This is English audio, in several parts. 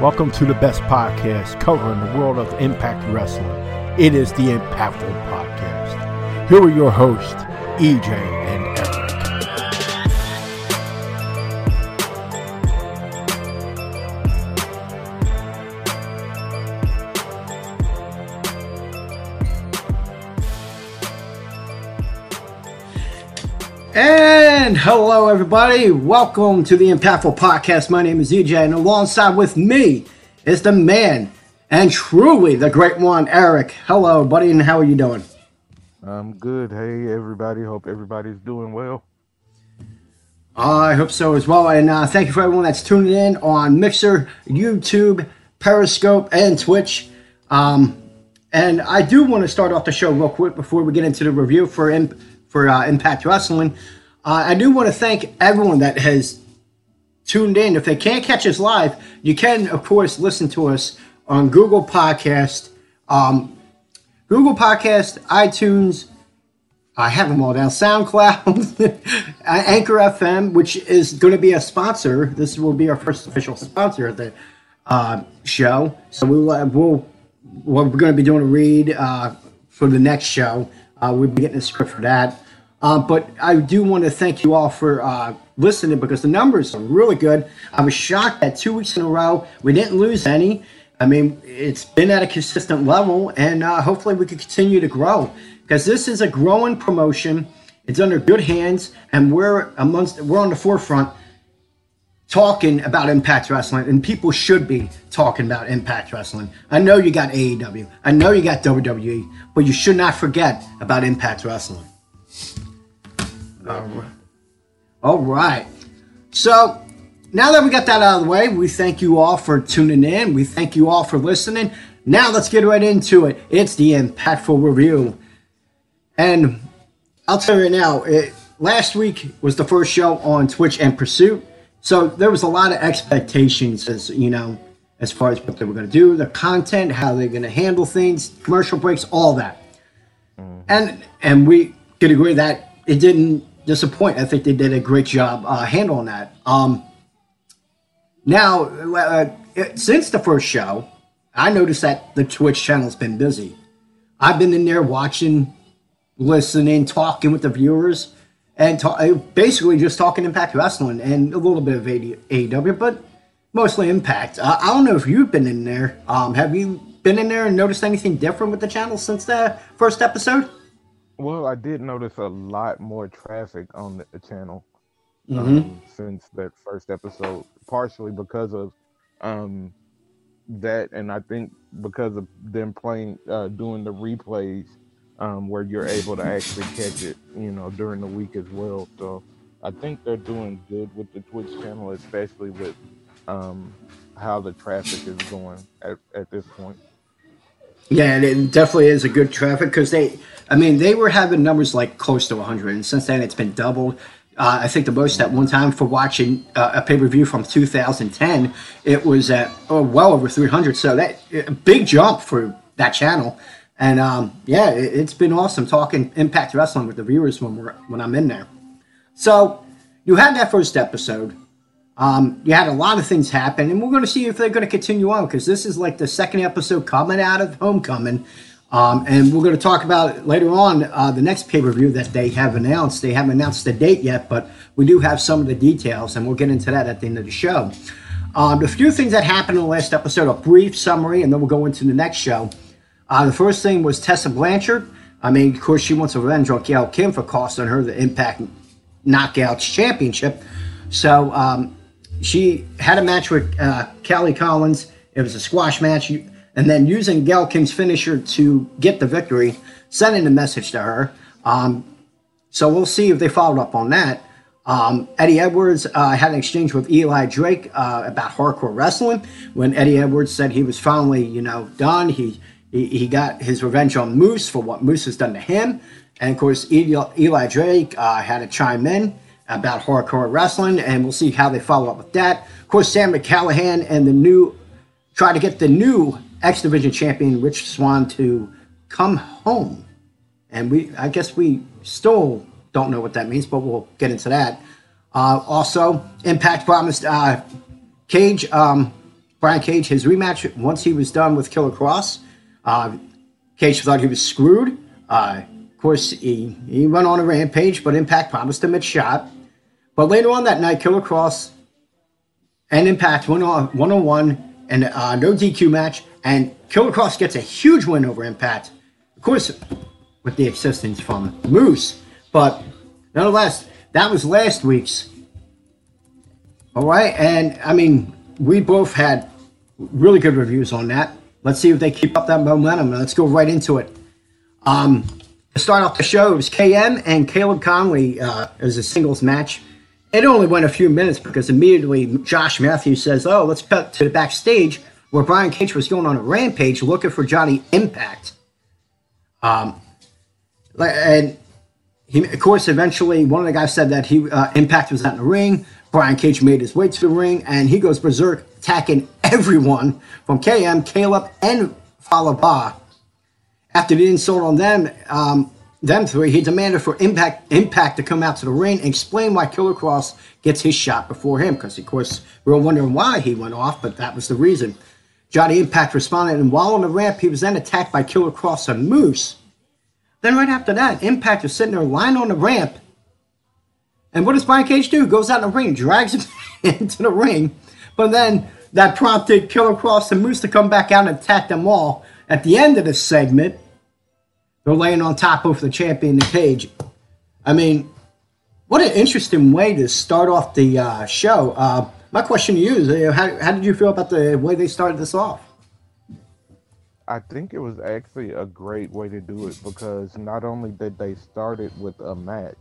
Welcome to the best podcast covering the world of Impact Wrestling. It is the Impactful Podcast. Here are your hosts, EJ And hello, everybody. Welcome to the Impactful Podcast. My name is EJ, and alongside with me is the man and truly the great one, Eric. Hello, buddy, and how are you doing? I'm good. Hey, everybody. Hope everybody's doing well. I hope so as well. And uh, thank you for everyone that's tuning in on Mixer, YouTube, Periscope, and Twitch. Um, and I do want to start off the show real quick before we get into the review for Imp- for uh, Impact Wrestling. Uh, I do want to thank everyone that has tuned in. If they can't catch us live, you can, of course, listen to us on Google Podcast, um, Google Podcast, iTunes. I have them all down. SoundCloud, Anchor FM, which is going to be a sponsor. This will be our first official sponsor of the uh, show. So we will, we'll, we're going to be doing a read uh, for the next show. Uh, we'll be getting a script for that. Uh, but I do want to thank you all for uh, listening because the numbers are really good. I was shocked that two weeks in a row we didn't lose any. I mean, it's been at a consistent level, and uh, hopefully we can continue to grow because this is a growing promotion. It's under good hands, and we're amongst we're on the forefront talking about Impact Wrestling, and people should be talking about Impact Wrestling. I know you got AEW, I know you got WWE, but you should not forget about Impact Wrestling. All right. All right. So now that we got that out of the way, we thank you all for tuning in. We thank you all for listening. Now let's get right into it. It's the Impactful Review. And I'll tell you right now, it, last week was the first show on Twitch and Pursuit. So there was a lot of expectations as, you know, as far as what they were going to do, the content, how they're going to handle things, commercial breaks, all that. Mm-hmm. And and we could agree that it didn't disappoint. I think they did a great job uh, handling that. Um, now, uh, it, since the first show, I noticed that the Twitch channel's been busy. I've been in there watching, listening, talking with the viewers, and ta- uh, basically just talking Impact Wrestling and a little bit of AEW, but mostly Impact. Uh, I don't know if you've been in there. Um, have you been in there and noticed anything different with the channel since the first episode? Well, I did notice a lot more traffic on the channel Mm-hmm. um, since that first episode, partially because of um, that, and I think because of them playing, uh, doing the replays, um, where you're able to actually catch it, you know, during the week as well. So I think they're doing good with the Twitch channel, especially with um, how the traffic is going at, at this point. Yeah, and it definitely is a good traffic because they, I mean, they were having numbers like close to 100, and since then it's been doubled. Uh, I think the most at one time for watching uh, a pay per view from 2010, it was at oh, well over 300. So that a big jump for that channel. And um, yeah, it, it's been awesome talking Impact Wrestling with the viewers when we're when I'm in there. So you had that first episode. Um, you had a lot of things happen, and we're going to see if they're going to continue on because this is like the second episode coming out of Homecoming. Um, and we're going to talk about later on uh, the next pay per view that they have announced. They haven't announced the date yet, but we do have some of the details, and we'll get into that at the end of the show. Um, the few things that happened in the last episode, a brief summary, and then we'll go into the next show. Uh, the first thing was Tessa Blanchard. I mean, of course, she wants revenge on Gail Kim for costing her the Impact Knockouts Championship. So um, she had a match with uh, Callie Collins. It was a squash match and then using Gail Kim's finisher to get the victory, sending a message to her. Um, so we'll see if they followed up on that. Um, Eddie Edwards uh, had an exchange with Eli Drake uh, about hardcore wrestling. When Eddie Edwards said he was finally, you know, done, he he, he got his revenge on Moose for what Moose has done to him. And of course, Eli, Eli Drake uh, had to chime in about hardcore wrestling, and we'll see how they follow up with that. Of course, Sami Callihan and the new try to get the new X Division champion Rich Swann to come home. And we, I guess we still don't know what that means, but we'll get into that. Uh, also, Impact promised uh, Cage um, Brian Cage his rematch once he was done with Killer Kross. Uh, Cage thought he was screwed. Uh, of course, he, he went on a rampage, but Impact promised him a shot. But later on that night, Killer Kross and Impact went on one on one and uh, no DQ match, and Killer Kross gets a huge win over Impact. Of course, with the assistance from Moose, but nonetheless, that was last week's. All right, and I mean, we both had really good reviews on that. Let's see if they keep up that momentum. Let's go right into it. Um, to start off the show, it was KM and Caleb Conley uh, as a singles match. It only went a few minutes because immediately Josh Matthews says, "Oh, let's cut to the backstage where Brian Cage was going on a rampage looking for Johnny Impact." Um, and he, of course, eventually one of the guys said that he uh, Impact was out in the ring. Brian Cage made his way to the ring, and he goes berserk, attacking everyone from KM, Caleb, and Fallah Bahh. After the insult on them, um, them three, he demanded for Impact Impact to come out to the ring and explain why Killer Kross gets his shot before him. Because of course we were wondering why he went off, but that was the reason. Johnny Impact responded, and while on the ramp, he was then attacked by Killer Kross and Moose. Then right after that, Impact is sitting there lying on the ramp. And what does Brian Cage do? Goes out in the ring, drags him into the ring. But then that prompted Killer Kross and Moose to come back out and attack them all. At the end of this segment, they're laying on top of the champion, the Cage. I mean, what an interesting way to start off the uh, show. Uh, my question to you is, uh, how, how did you feel about the way they started this off? I think it was actually a great way to do it because not only did they start it with a match,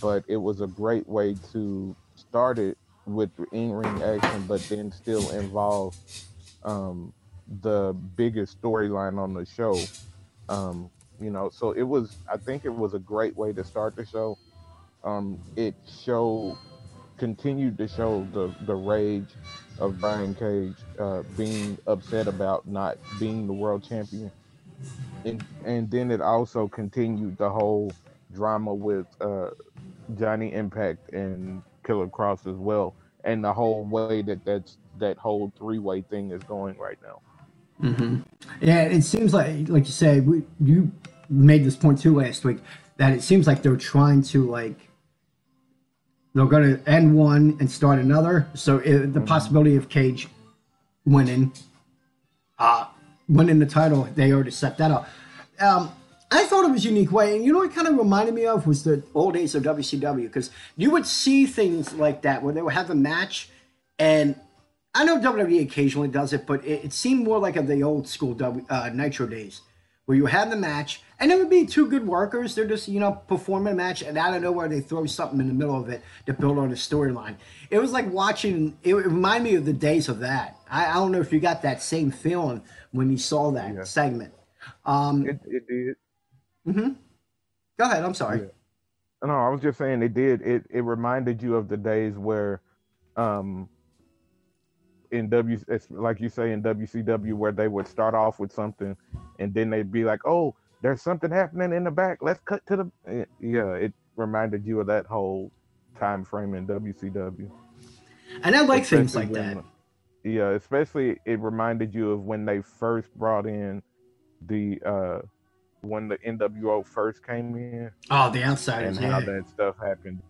but it was a great way to start it with in-ring action, but then still involve um, the biggest storyline on the show. Um, you know, so it was. I think it was a great way to start the show. Um, it showed, continued to show the the rage of Brian Cage uh, being upset about not being the world champion, and and then it also continued the whole drama with uh, Johnny Impact and Killer Kross as well, and the whole way that that's that whole three way thing is going right now. Mm-hmm. Yeah, it seems like, like you say, we, you made this point too last week that it seems like they're trying to like they're going to end one and start another. So it, the mm-hmm. possibility of Cage winning, uh, winning the title, they already set that up. Um, I thought it was a unique way, and you know what kind of reminded me of was the old days of WCW because you would see things like that where they would have a match, and I know WWE occasionally does it, but it, it seemed more like of the old school w, uh, Nitro days where you have the match, and it would be two good workers. They're just, you know, performing a match, and out of nowhere, they throw something in the middle of it to build on a storyline. It was like watching, it reminded me of the days of that. I, I, don't know if you got that same feeling when you saw that yeah. segment. Um, it, it did. Mm-hmm. Go ahead. I'm sorry. Yeah. No, I was just saying it did. It, it reminded you of the days where, um, in W, like you say in WCW, where they would start off with something, and then they'd be like, "Oh, there's something happening in the back. Let's cut to the." Eh, yeah, it reminded you of that whole time frame in WCW. And I like especially things like when, that. Yeah, especially it reminded you of when they first brought in the uh when the NWO first came in. Oh, the outsiders, and yeah. how that stuff happened.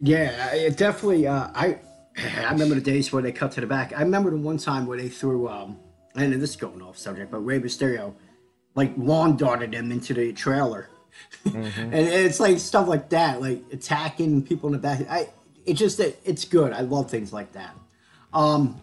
Yeah, it definitely. Uh, I I remember the days where they cut to the back. I remember the one time where they threw, um, and this is going off subject, but Rey Mysterio, like lawn darted him into the trailer. Mm-hmm. and it's like stuff like that, like attacking people in the back. I, it just, it, it's good. I love things like that. Um,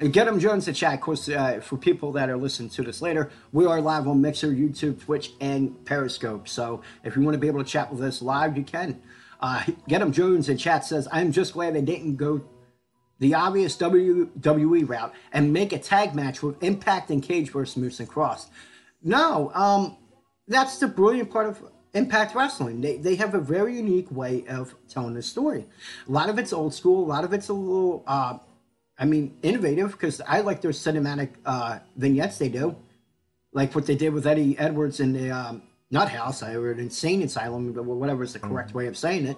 Get him Jones to chat. Of course, uh, for people that are listening to this later, we are live on Mixer, YouTube, Twitch, and Periscope. So if you want to be able to chat with us live, you can. Uh, Get him Jones in chat says, I'm just glad they didn't go the obvious WWE route and make a tag match with Impact and Cage versus Moose and Kross. No, um, that's the brilliant part of Impact Wrestling. They, they have a very unique way of telling the story. A lot of it's old school, a lot of it's a little, uh, I mean, innovative because I like their cinematic uh, vignettes they do. Like what they did with Eddie Edwards in the um, Nut House, or an insane asylum, whatever is the correct mm-hmm. way of saying it.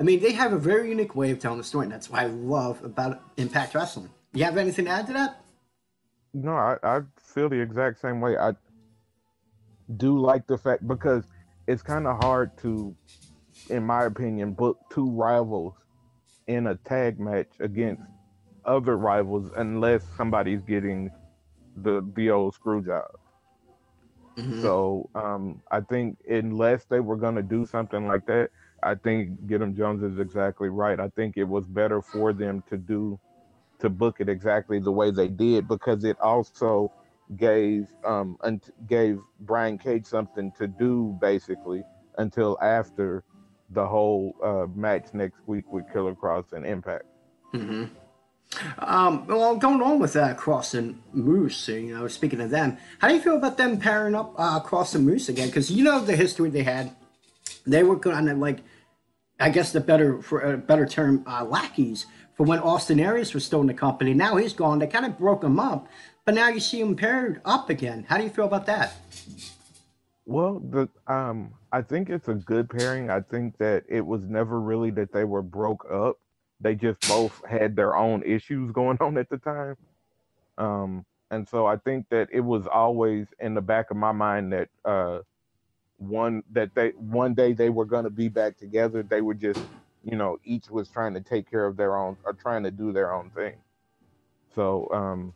I mean, they have a very unique way of telling the story, and that's what I love about Impact Wrestling. You have anything to add to that? No, I, I feel the exact same way. I do like the fact because it's kind of hard to, in my opinion, book two rivals in a tag match against other rivals unless somebody's getting the the old screw job. Mm-hmm. So um, I think unless they were going to do something like that, I think Get 'em Jones is exactly right. I think it was better for them to do to book it exactly the way they did because it also gave um gave Brian Cage something to do basically until after the whole uh, match next week with Killer Kross and Impact. Mm-hmm. Um, well, going on with that, Kross and Moose, you know, speaking of them, how do you feel about them pairing up uh, Kross and Moose again? Because you know the history they had. They were kind of like, I guess the better, for a better term, uh, lackeys for when Austin Aries was still in the company. Now he's gone. They kind of broke him up, but now you see him paired up again. How do you feel about that? Well, the um, I think it's a good pairing. I think that it was never really that they were broke up they just both had their own issues going on at the time. Um, and so I think that it was always in the back of my mind that uh, one that they one day they were going to be back together. They were just, you know, each was trying to take care of their own or trying to do their own thing. So, um,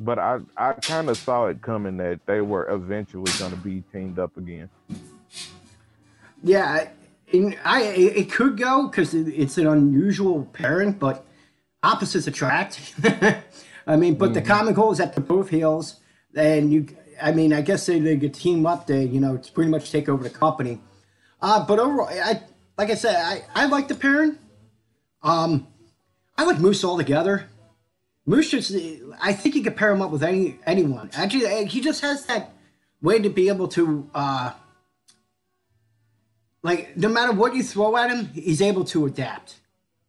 but I I kind of saw it coming that they were eventually going to be teamed up again. Yeah, I it could go because it's an unusual pairing, but opposites attract. I mean, but mm-hmm. the common goal is that they're both heels, and you. I mean, I guess they, they could team up. They you know to pretty much take over the company. Uh, but overall, I like I said, I I like the pairing. Um, I like Moose altogether. Moose just, I think you could pair him up with any anyone. Actually, he just has that way to be able to. Uh, like no matter what you throw at him, he's able to adapt.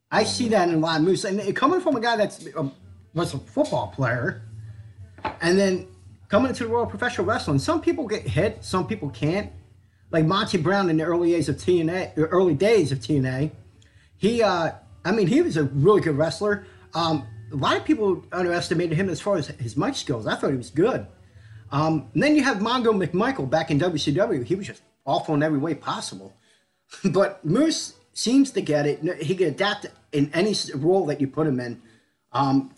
I mm-hmm. see that in a lot of moves, and coming from a guy that's a, was a football player, and then coming into the world of professional wrestling, some people get hit, some people can't. Like Monty Brown in the early days of TNA, early days of TNA, he, uh, I mean, he was a really good wrestler. Um, a lot of people underestimated him as far as his mic skills. I thought he was good. Um, and then you have Mongo McMichael back in WCW. He was just awful in every way possible. but Moose seems to get it. He can adapt in any role that you put him in. Um,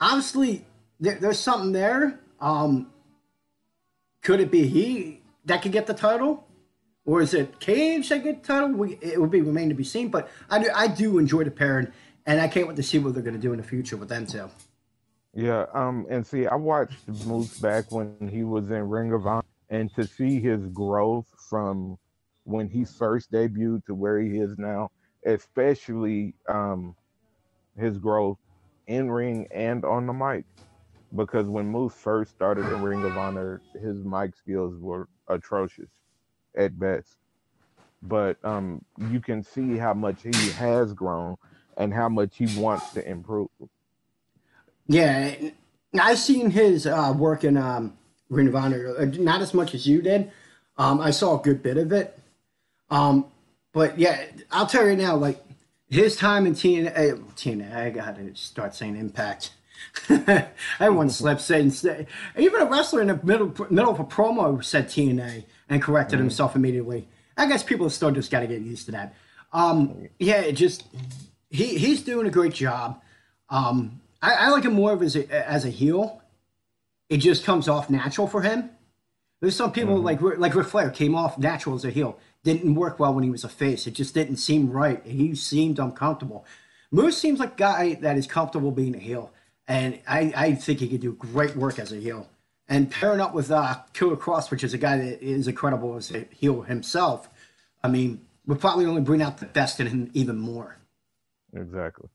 obviously, there, there's something there. Um, could it be he that could get the title? Or is it Cage that get the title? We, it would be remain to be seen. But I do, I do enjoy the pairing, and I can't wait to see what they're going to do in the future with them too. Yeah, um, and see, I watched Moose back when he was in Ring of Honor, and to see his growth from when he first debuted to where he is now, especially um, his growth in ring and on the mic. Because when Moose first started in Ring of Honor, his mic skills were atrocious at best. But um, you can see how much he has grown and how much he wants to improve. Yeah, I've seen his uh, work in um, Ring of Honor, uh, not as much as you did. Um, I saw a good bit of it, um, but yeah, I'll tell you now, like his time in TNA, TNA, I got to start saying Impact. Everyone slips in. Even a wrestler in the middle middle of a promo said TNA and corrected mm himself immediately. I guess people still just got to get used to that. Um, yeah, it just he he's doing a great job. Um, I, I, like him more of as a, as a heel. It just comes off natural for him. There's some people mm-hmm. like like Ric Flair came off natural as a heel didn't work well when he was a face. It just didn't seem right. He seemed uncomfortable. Moose seems like a guy that is comfortable being a heel, and I, I think he could do great work as a heel. And pairing up with uh, Killer Kross, which is a guy that is incredible as a heel himself, I mean, would probably only bring out the best in him even more. Exactly.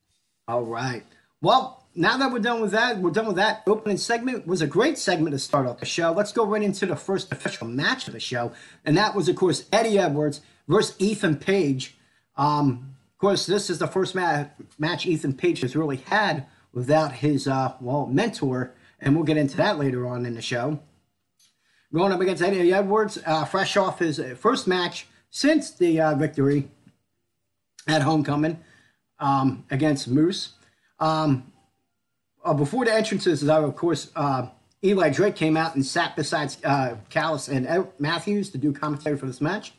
All right. Well, now that we're done with that, we're done with that opening segment. It was a great segment to start off the show. Let's go right into the first official match of the show, and that was, of course, Eddie Edwards versus Ethan Page. Um, of course, this is the first ma- match Ethan Page has really had without his uh, well mentor, and we'll get into that later on in the show. Going up against Eddie Edwards, uh, fresh off his first match since the uh, victory at Homecoming um, against Moose. Um, uh, before the entrances, though, of course, uh, Eli Drake came out and sat beside uh, Callis and Ed Matthews to do commentary for this match.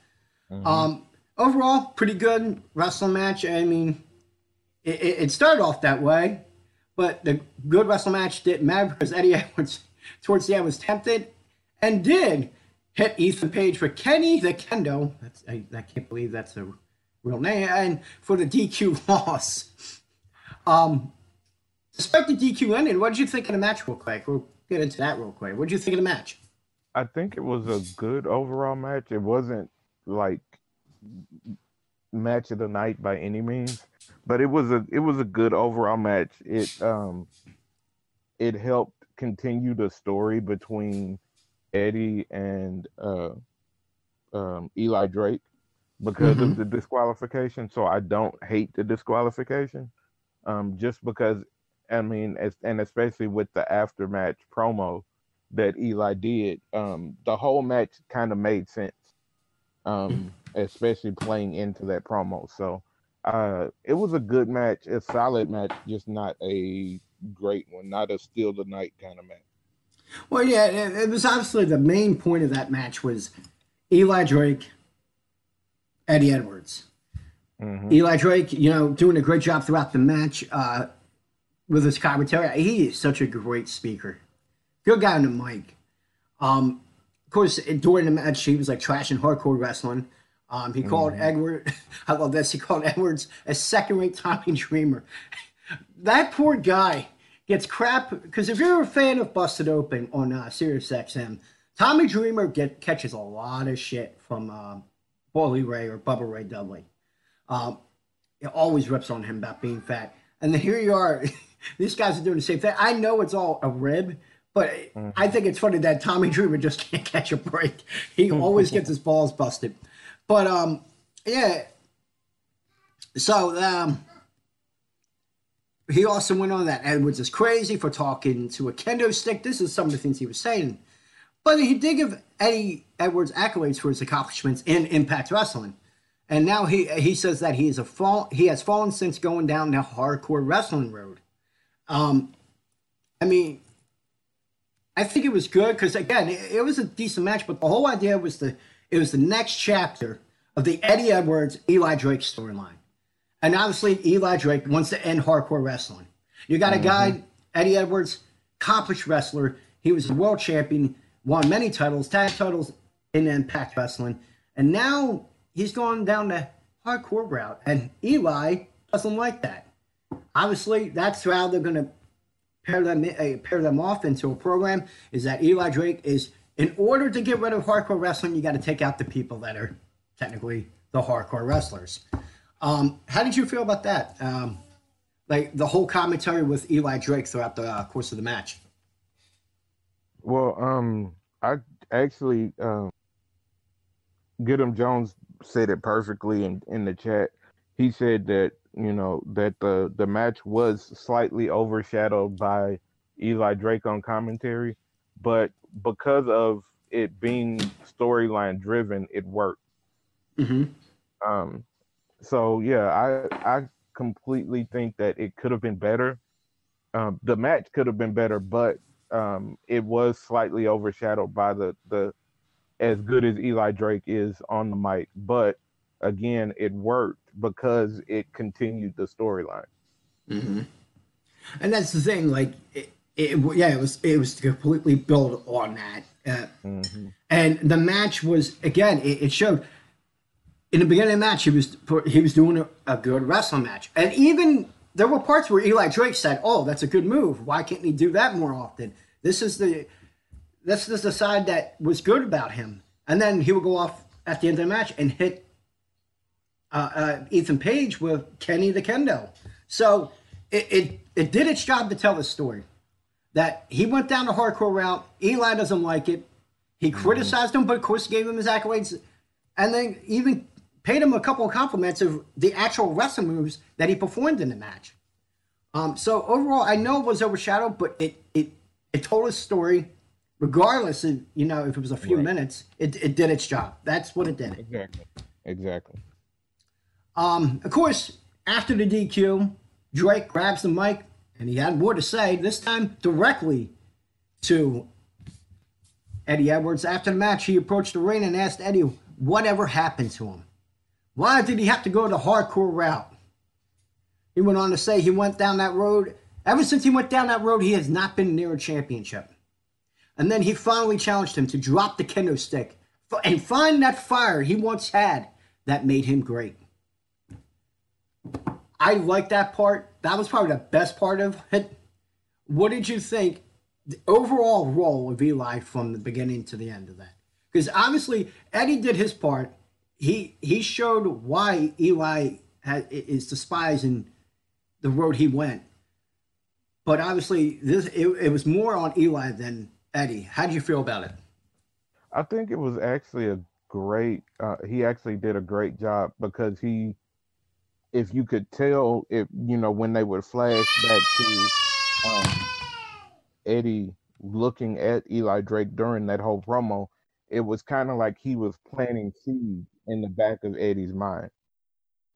Mm-hmm. Um, overall, pretty good wrestling match. I mean, it, it, started off that way, but the good wrestling match didn't matter because Eddie Edwards, towards the end, was tempted and did hit Ethan Page for Kenny the Kendo. That's I, I can't believe that's a real name, and for the DQ loss. Um, despite the DQ ending, what did you think of the match, real quick? We'll get into that real quick. What did you think of the match? I think it was a good overall match. It wasn't like match of the night by any means, but it was a it was a good overall match. It um it helped continue the story between Eddie and uh, um, Eli Drake because mm-hmm. of the disqualification. So I don't hate the disqualification, um, just because I mean, as, and especially with the aftermatch promo that Eli did, um, the whole match kind of made sense, um, especially playing into that promo. So uh, it was a good match, a solid match, just not a great one, not a steal the night kind of match. Well, yeah, it, it was obviously the main point of that match was Eli Drake, Eddie Edwards. Mm-hmm. Eli Drake, you know, doing a great job throughout the match uh, with his commentary. He is such a great speaker. Good guy on the mic. Um, of course, during the match, he was like trashing hardcore wrestling. Um, he mm-hmm. called Edward, I love this, he called Edwards a second rate Tommy Dreamer. that poor guy gets crap because if you're a fan of Busted Open on uh, Sirius XM, Tommy Dreamer get catches a lot of shit from uh, Bully Ray or Bubba Ray Dudley. Um, it always rips on him about being fat, and then here you are. these guys are doing the same thing. I know it's all a rib, but mm-hmm. I think it's funny that Tommy Dreamer just can't catch a break. He always gets his balls busted. But um, yeah. So um, he also went on that Edwards is crazy for talking to a kendo stick. This is some of the things he was saying. But he did give Eddie Edwards accolades for his accomplishments in Impact Wrestling. And now he he says that he is a fall he has fallen since going down the hardcore wrestling road. Um, I mean, I think it was good because again, it, it, was a decent match, but the whole idea was the it was the next chapter of the Eddie Edwards Eli Drake storyline. And obviously, Eli Drake wants to end hardcore wrestling. You got a guy, mm-hmm. Eddie Edwards, accomplished wrestler. He was a world champion, won many titles, tag titles in Impact Wrestling, and now he's going down the hardcore route. And Eli doesn't like that. Obviously, that's how they're going to pair them uh, pair them off into a program. Is that Eli Drake is in order to get rid of hardcore wrestling, you got to take out the people that are technically the hardcore wrestlers. Um, how did you feel about that? Um, like the whole commentary with Eli Drake throughout the uh, course of the match. Well, um, I actually, um, him Jones said it perfectly in, in the chat. He said that you know that the the match was slightly overshadowed by Eli Drake on commentary, but because of it being storyline driven, it worked. Mm-hmm. Um, so yeah, I I completely think that it could have been better. Um, the match could have been better, but um, it was slightly overshadowed by the the as good as Eli Drake is on the mic. But again, it worked because it continued the storyline. Mm-hmm. And that's the thing, like. It, it, yeah, it was it was completely built on that, uh, mm-hmm. and the match was again. It, it showed in the beginning of the match, he was he was doing a, a, good wrestling match, and even there were parts where Eli Drake said, "Oh, that's a good move. Why can't he do that more often?" This is the this is the side that was good about him, and then he would go off at the end of the match and hit uh, uh, Ethan Page with Kenny the Kendo. So it, it it did its job to tell the story that he went down the hardcore route. Eli doesn't like it. He mm-hmm. criticized him, but of course gave him his accolades, and then even paid him a couple of compliments of the actual wrestling moves that he performed in the match. Um, so overall, I know it was overshadowed, but it it it told a story, regardless of you know if it was a few right. minutes. It it did its job. That's what it did. Exactly. Exactly. Um, of course, after the DQ, Drake grabs the mic and he had more to say, this time directly to Eddie Edwards. After the match, he approached the ring and asked Eddie whatever happened to him. Why did he have to go the hardcore route? He went on to say he went down that road. Ever since he went down that road, he has not been near a championship. And then he finally challenged him to drop the kendo stick and find that fire he once had that made him great. I like that part. That was probably the best part of it. What did you think the overall role of Eli from the beginning to the end of that? Because obviously Eddie did his part. He he showed why Eli has, is despising the road he went. But obviously this it, it was more on Eli than Eddie. How did you feel about it? I think it was actually a great. Uh, he actually did a great job because he, if you could tell, if you know when they would flash back to um, Eddie looking at Eli Drake during that whole promo, it was kind of like he was planting seeds in the back of Eddie's mind.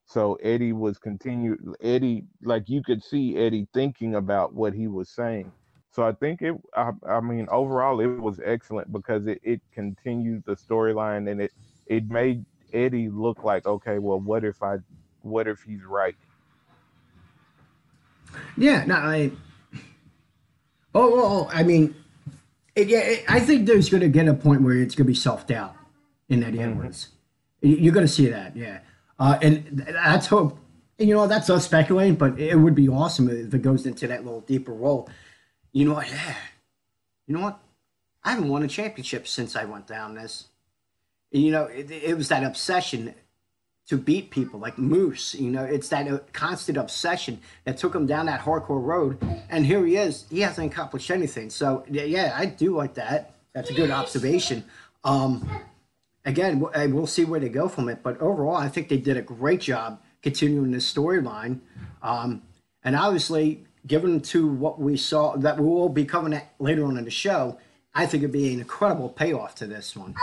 So Eddie was continued. Eddie, like you could see Eddie thinking about what he was saying. So I think it. I, I mean, overall, it was excellent because it, it continued the storyline and it it made Eddie look like okay. Well, what if I? What if he's right? Yeah. No. I. Oh, oh, oh I mean, it, yeah. It, I think there's going to get a point where it's going to be self doubt in Eddie mm-hmm. Edwards. You're going to see that. Yeah. Uh, and that's hope. And You know, that's us speculating, but it would be awesome if it goes into that little deeper role. You know what? Yeah. You know what? I haven't won a championship since I went down this. And, you know, it, it was that obsession to beat people like Moose. You know, it's that uh, constant obsession that took him down that hardcore road. And here he is. He hasn't accomplished anything. So, yeah, I do like that. That's a good observation. Um, again, we'll see where they go from it. But overall, I think they did a great job continuing this storyline. Um, and obviously, given to what we saw that we will be covering later on in the show, I think it'd be an incredible payoff to this one.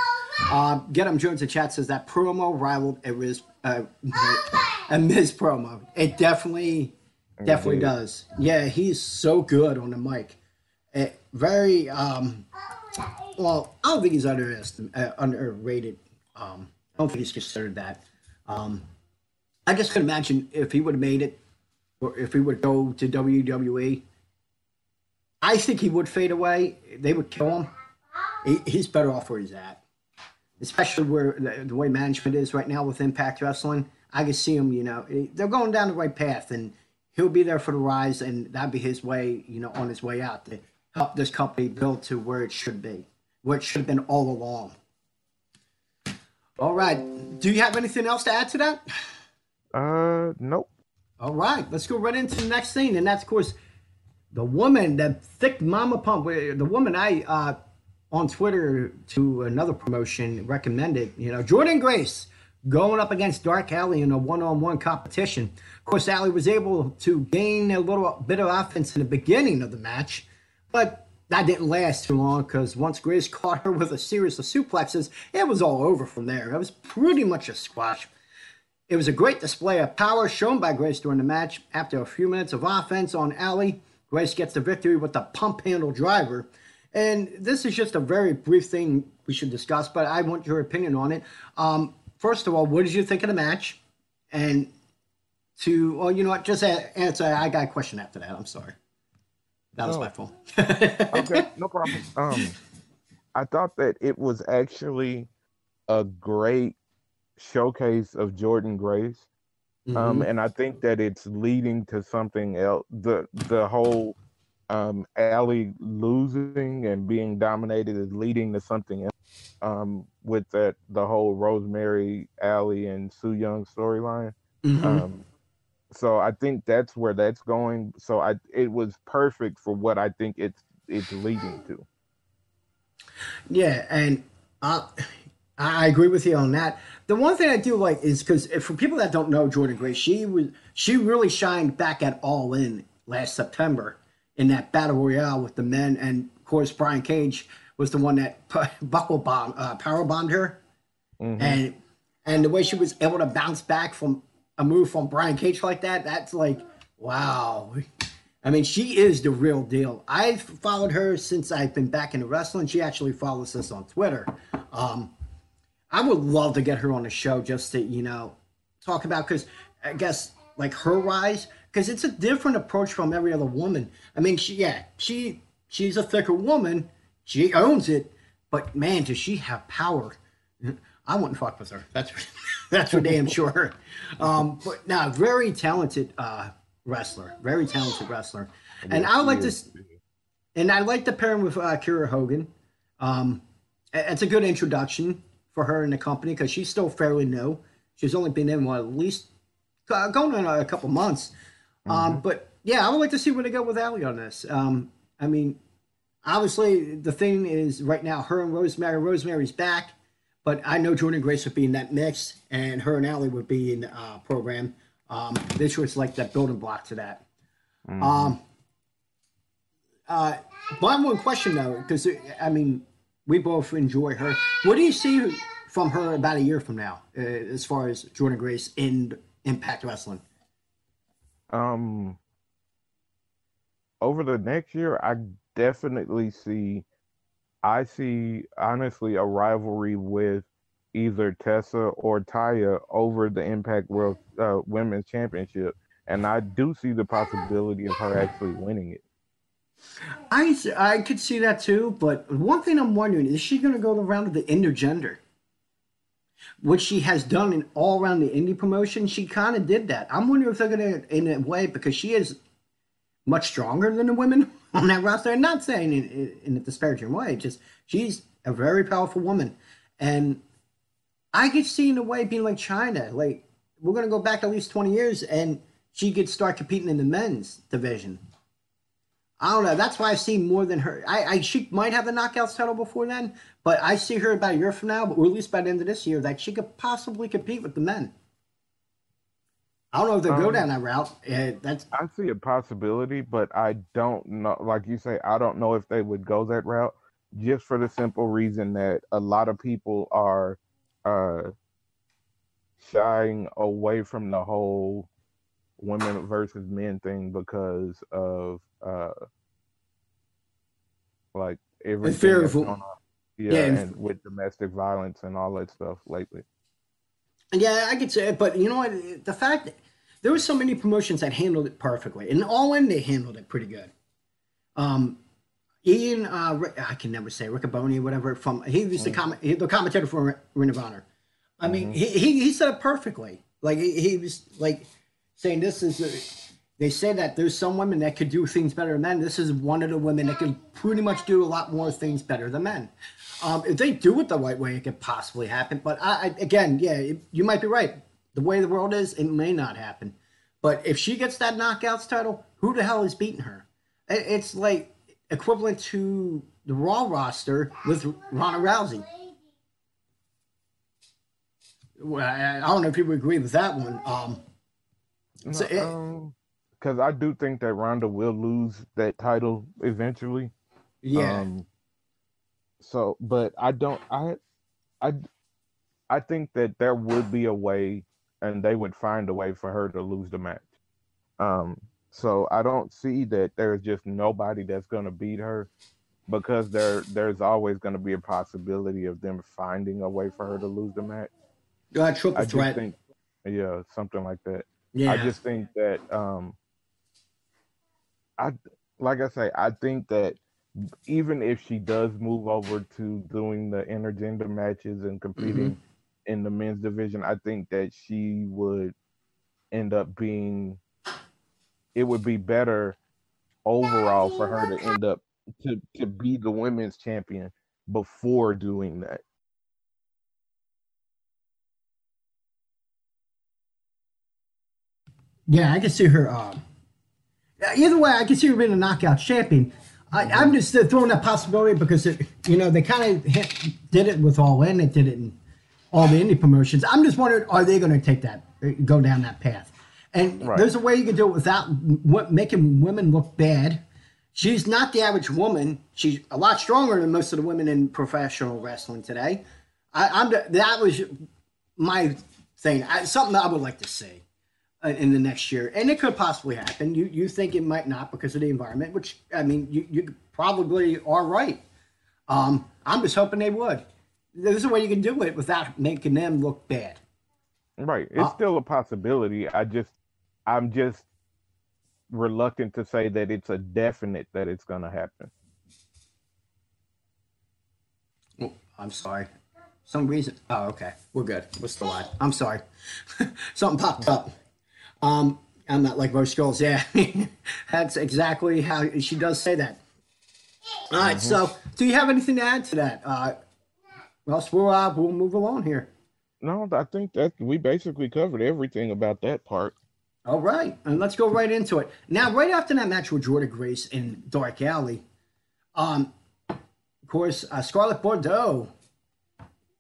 Uh, Get him Jones in chat says that promo rivaled a Miz, uh, a Miz promo. It definitely, definitely does. Yeah, he's so good on the mic. It, very um, well. I don't think he's underestimated, uh, underrated. Um, I don't think he's considered that. Um, I just could imagine if he would have made it or if he would go to WWE, I think he would fade away. They would kill him. He, he's better off where he's at, especially where the, the, way management is right now with Impact Wrestling. I can see him. You know, they're going down the right path, and he'll be there for the rise, and that'd be his way. You know, on his way out to help this company build to where it should be, where it should have been all along. All right. Do you have anything else to add to that? Uh, nope. All right, let's go right into the next thing, and that's of course the woman, the thick mama pump. The woman I uh, on Twitter to another promotion recommended. You know, Jordynne Grace going up against Dark Allie in a one-on-one competition. Of course, Allie was able to gain a little bit of offense in the beginning of the match, but that didn't last too long because once Grace caught her with a series of suplexes, it was all over from there. It was pretty much a squash. It was a great display of power shown by Grace during the match. After a few minutes of offense on Allie, Grace gets the victory with the pump handle driver. And this is just a very brief thing we should discuss, but I want your opinion on it. Um, first of all, what did you think of the match? And to, well, you know what, just answer. I got a question after that. I'm sorry. That was oh. my fault. okay, no problem. Um, I thought that it was actually a great showcase of Jordynne Grace. Um, mm-hmm. Um, and I think that it's leading to something else. The the whole um, Allie losing and being dominated is leading to something else. Um, with that, the whole Rosemary, Allie, and Su Yung storyline. Mm-hmm. Um, so I think that's where that's going. So I it was perfect for what I think it's it's leading to. Yeah, and uh, I agree with you on that. The one thing I do like is because for people that don't know Jordynne Grace, she was she really shined back at All In last September in that battle royale with the men, and of course Brian Cage was the one that buckle bomb uh, power bombed her, mm-hmm. and and the way she was able to bounce back from a move from Brian Cage like that, that's like, wow. I mean, she is the real deal. I've followed her since I've been back into wrestling. She actually follows us on Twitter. Um, I would love to get her on the show just to, you know, talk about because I guess like her rise because it's a different approach from every other woman. I mean, she yeah, she she's a thicker woman. She owns it, but man, does she have power? I wouldn't fuck with her. That's that's for damn sure. Um, but now, very talented uh, wrestler, very talented wrestler, and I like to, and I like to pair him with uh, Kiera Hogan. Um, it's a good introduction for her in the company because she's still fairly new. She's only been in what at least uh, going on a couple months. Um, mm-hmm. Um, but yeah, I would like to see where they go with Allie on this. Um, I mean, obviously the thing is right now her and Rosemary. Rosemary's back, but I know Jordynne Grace would be in that mix, and her and Allie would be in the uh, program. Um, this was like that building block to that. Mm-hmm. Um, uh, my one question though, because I mean, we both enjoy her. What do you see from her about a year from now, uh, as far as Jordynne Grace in Impact Wrestling? Um, over the next year, I definitely see. I see honestly a rivalry with either Tessa or Taya over the Impact World uh, Women's Championship, and I do see the possibility of her actually winning it. I I could see that too, but one thing I'm wondering is she going to go the round of the intergender? What she has done in all around the indie promotion, she kind of did that. I'm wondering if they're going to, in a way, because she is much stronger than the women on that roster. I'm not saying in, in, a disparaging way, just she's a very powerful woman, and I could see in a way being like Chyna. Like we're going to go back at least 20 years, and she could start competing in the men's division I don't know. That's why I see more than her. I, I she might have the knockouts title before then, but I see her about a year from now, or at least by the end of this year, that she could possibly compete with the men. I don't know if they'll um, go down that route. Uh, that's I see a possibility, but I don't know. Like you say, I don't know if they would go that route, just for the simple reason that a lot of people are uh, shying away from the whole women versus men thing because of uh like everything fear of, on, yeah, yeah, and, with domestic violence and all that stuff lately. Yeah, I could say it, but you know what? The fact that there were so many promotions that handled it perfectly, and all in they handled it pretty good. Um, Ian, uh, I can never say Riccaboni, whatever. From he was the mm. comment, the commentator for Ring of Honor. I mean, mm-hmm. he, he, he said it perfectly. Like he, he was like saying this is. A, they say that there's some women that could do things better than men. This is one of the women that can pretty much do a lot more things better than men. Um, if they do it the right way, it could possibly happen. But I, I, again, yeah, it, you might be right. The way the world is, it may not happen. But if she gets that knockouts title, who the hell is beating her? It, it's like equivalent to the Raw roster with Ronda Rousey. Well, I, I don't know if people agree with that one. Um, so it, um, because I do think that Ronda will lose that title eventually. Yeah. Um, so, but I don't. I, I, I think that there would be a way, and they would find a way for her to lose the match. Um. So I don't see that there's just nobody that's going to beat her, because there there's always going to be a possibility of them finding a way for her to lose the match. Got triple threat. Think, yeah, something like that. Yeah. I just think that um I like I say, I think that even if she does move over to doing the intergender matches and competing mm-hmm. in the men's division, I think that she would end up being it would be better overall for her to end up to, to be the women's champion before doing that. Yeah, I can see her um, either way, I can see her being a knockout champion. I, am just throwing that possibility because it, you know they kind of did it with All In, they did it in all the indie promotions. I'm just wondering, are they going to take that, go down that path? And right. there's a way you can do it without what, making women look bad. She's not the average woman. She's a lot stronger than most of the women in professional wrestling today. I, am that was my thing. I, something I would like to see. Uh, in the next year, and it could possibly happen. You you think it might not because of the environment, which I mean, you, you probably are right. Um, I'm just hoping they would. There's a way you can do it without making them look bad. Right. It's Uh, still a possibility. I just, I'm just reluctant to say that it's a definite that it's going to happen. Oh, I'm sorry. Some reason. Oh, okay. We're good. We're still on. I'm sorry. Something popped up. Um, I'm not like most girls. Yeah, that's exactly how she does say that. All right. So, do you have anything to add to that? Uh, else we'll uh, we'll move along here. No, I think that we basically covered everything about that part. All right, and let's go right into it. Now, right after that match with Jordynne Grace in Dark Allie, um, of course, uh, Scarlett Bordeaux,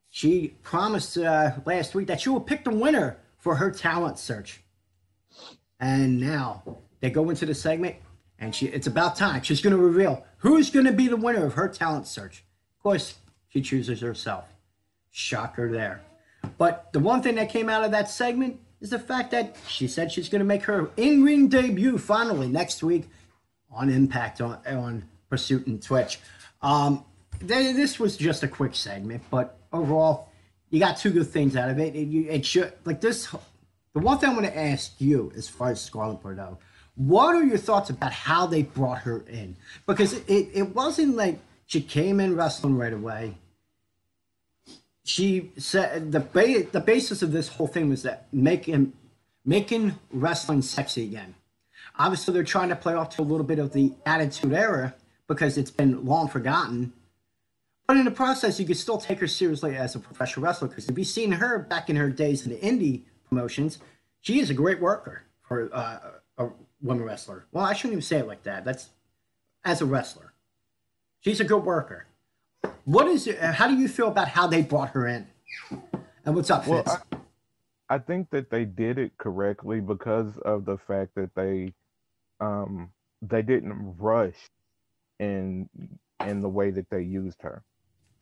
she promised uh, last week that she will pick the winner for her talent search. And now they go into the segment, and she it's about time. She's going to reveal who's going to be the winner of her talent search. Of course, she chooses herself. Shocker there. But the one thing that came out of that segment is the fact that she said she's going to make her in ring debut finally next week on Impact on, on Pursuit and Twitch. Um, they, this was just a quick segment, but overall, you got two good things out of it. It, it should like this. The one thing I'm going to ask you, as far as Scarlett Bordeaux, what are your thoughts about how they brought her in? Because it, it, it wasn't like she came in wrestling right away she said the ba- the basis of this whole thing was that making making wrestling sexy again. Obviously, they're trying to play off to a little bit of the Attitude Era because it's been long forgotten. But in the process, you could still take her seriously as a professional wrestler because if you've seen her back in her days in the indie promotions, she is a great worker for uh, a woman wrestler. Well, I shouldn't even say it like that. That's as a wrestler. She's a good worker. What is it? How do you feel about how they brought her in? And what's up, Well, Fitz? I, I think that they did it correctly because of the fact that they, um, they didn't rush in in the way that they used her.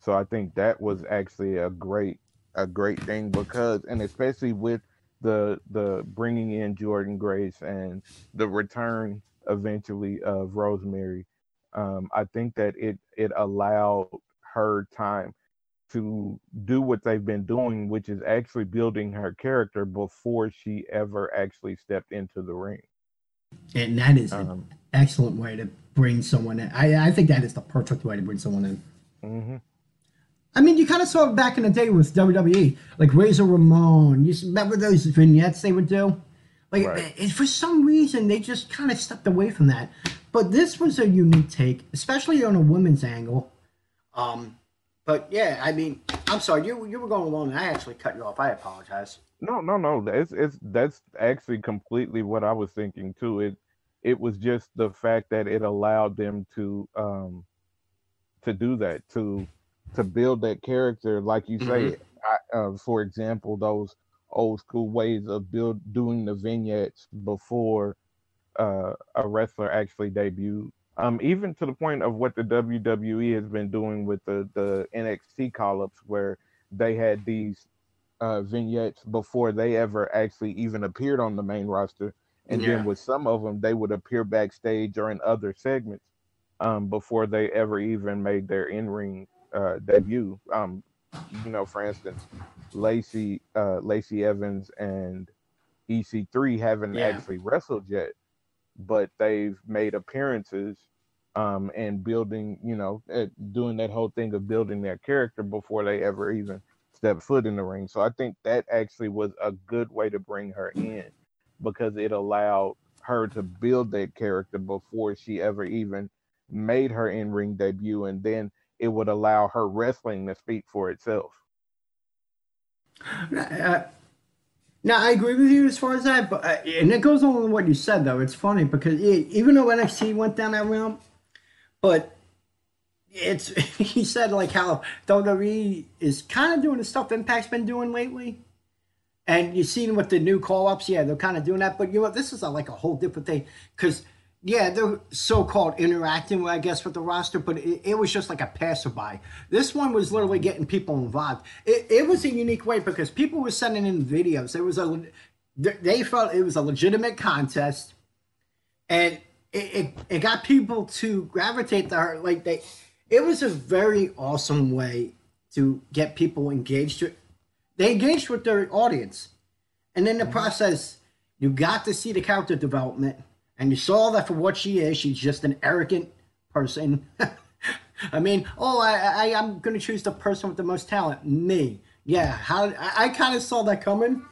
So I think that was actually a great a great thing because, and especially with the the bringing in Jordynne Grace and the return eventually of Rosemary, um, I think that it it allowed her time to do what they've been doing, which is actually building her character before she ever actually stepped into the ring. and that is an Um, excellent way to bring someone in. I, I think that is the perfect way to bring someone in. hmm I mean, you kind of saw it back in the day with WWE, like Razor Ramon. You remember those vignettes they would do? Like, Right. eh, for some reason, they just kind of stepped away from that. But this was a unique take, especially on a women's angle. Um, but yeah, I mean, I'm sorry, you you were going along, and I actually cut you off. I apologize. No, no, no. It's it's that's actually completely what I was thinking too. It it was just the fact that it allowed them to um to do that to to build that character, like you say. I, uh, for example, those old school ways of build doing the vignettes before uh, a wrestler actually debuted. Um, even to the point of what the WWE has been doing with the the NXT call ups, where they had these uh, vignettes before they ever actually even appeared on the main roster. And Yeah. then with some of them, they would appear backstage or in other segments um, before they ever even made their in ring uh, debut. Um, you know, for instance, Lacey uh, Lacey Evans and EC3 haven't Yeah. actually wrestled yet, but they've made appearances um, and building, you know, uh, doing that whole thing of building their character before they ever even step foot in the ring. So I think that actually was a good way to bring her in because it allowed her to build that character before she ever even made her in ring debut, and then it would allow her wrestling to speak for itself. Now I agree with you as far as that, but uh, and it goes on with what you said though. It's funny because e- even though NXT went down that realm, but it's he said like how WWE is kind of doing the stuff Impact's been doing lately, and you've seen with the new call ups, yeah, they're kind of doing that. But you know, this is a, like a whole different thing because yeah, they're so-called interacting, I guess, with the roster, but it, it was just like a passerby. This one was literally getting people involved. It, it was a unique way because people were sending in videos. There was a they felt it was a legitimate contest, and it, it, it got people to gravitate to her. Like they, it was a very awesome way to get people engaged. To, they engaged with their audience, and in the process, you got to see the character development, and you saw that for what she is. She's just an arrogant person. I mean, oh, I, I I'm going to choose the person with the most talent, me. Yeah, how I, I kind of saw that coming.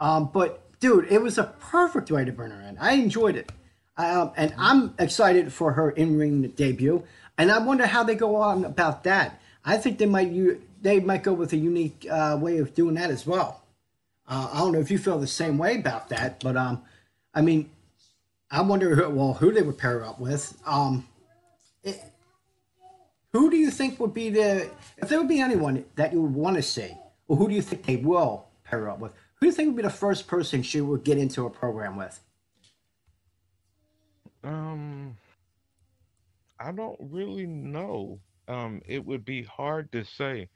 Um, but dude, it was a perfect way to burn her in. I enjoyed it. Um, and I'm excited for her in-ring debut, and I wonder how they go on about that. I think they might you they might go with a unique uh, way of doing that as well. Uh, I don't know if you feel the same way about that, but um, I mean, I wonder who, well who they would pair up with. Um, it, who do you think would be the if there would be anyone that you would want to see, or who do you think they will pair up with? Who do you think would be the first person she would get into a program with? Um, I don't really know. Um, it would be hard to say.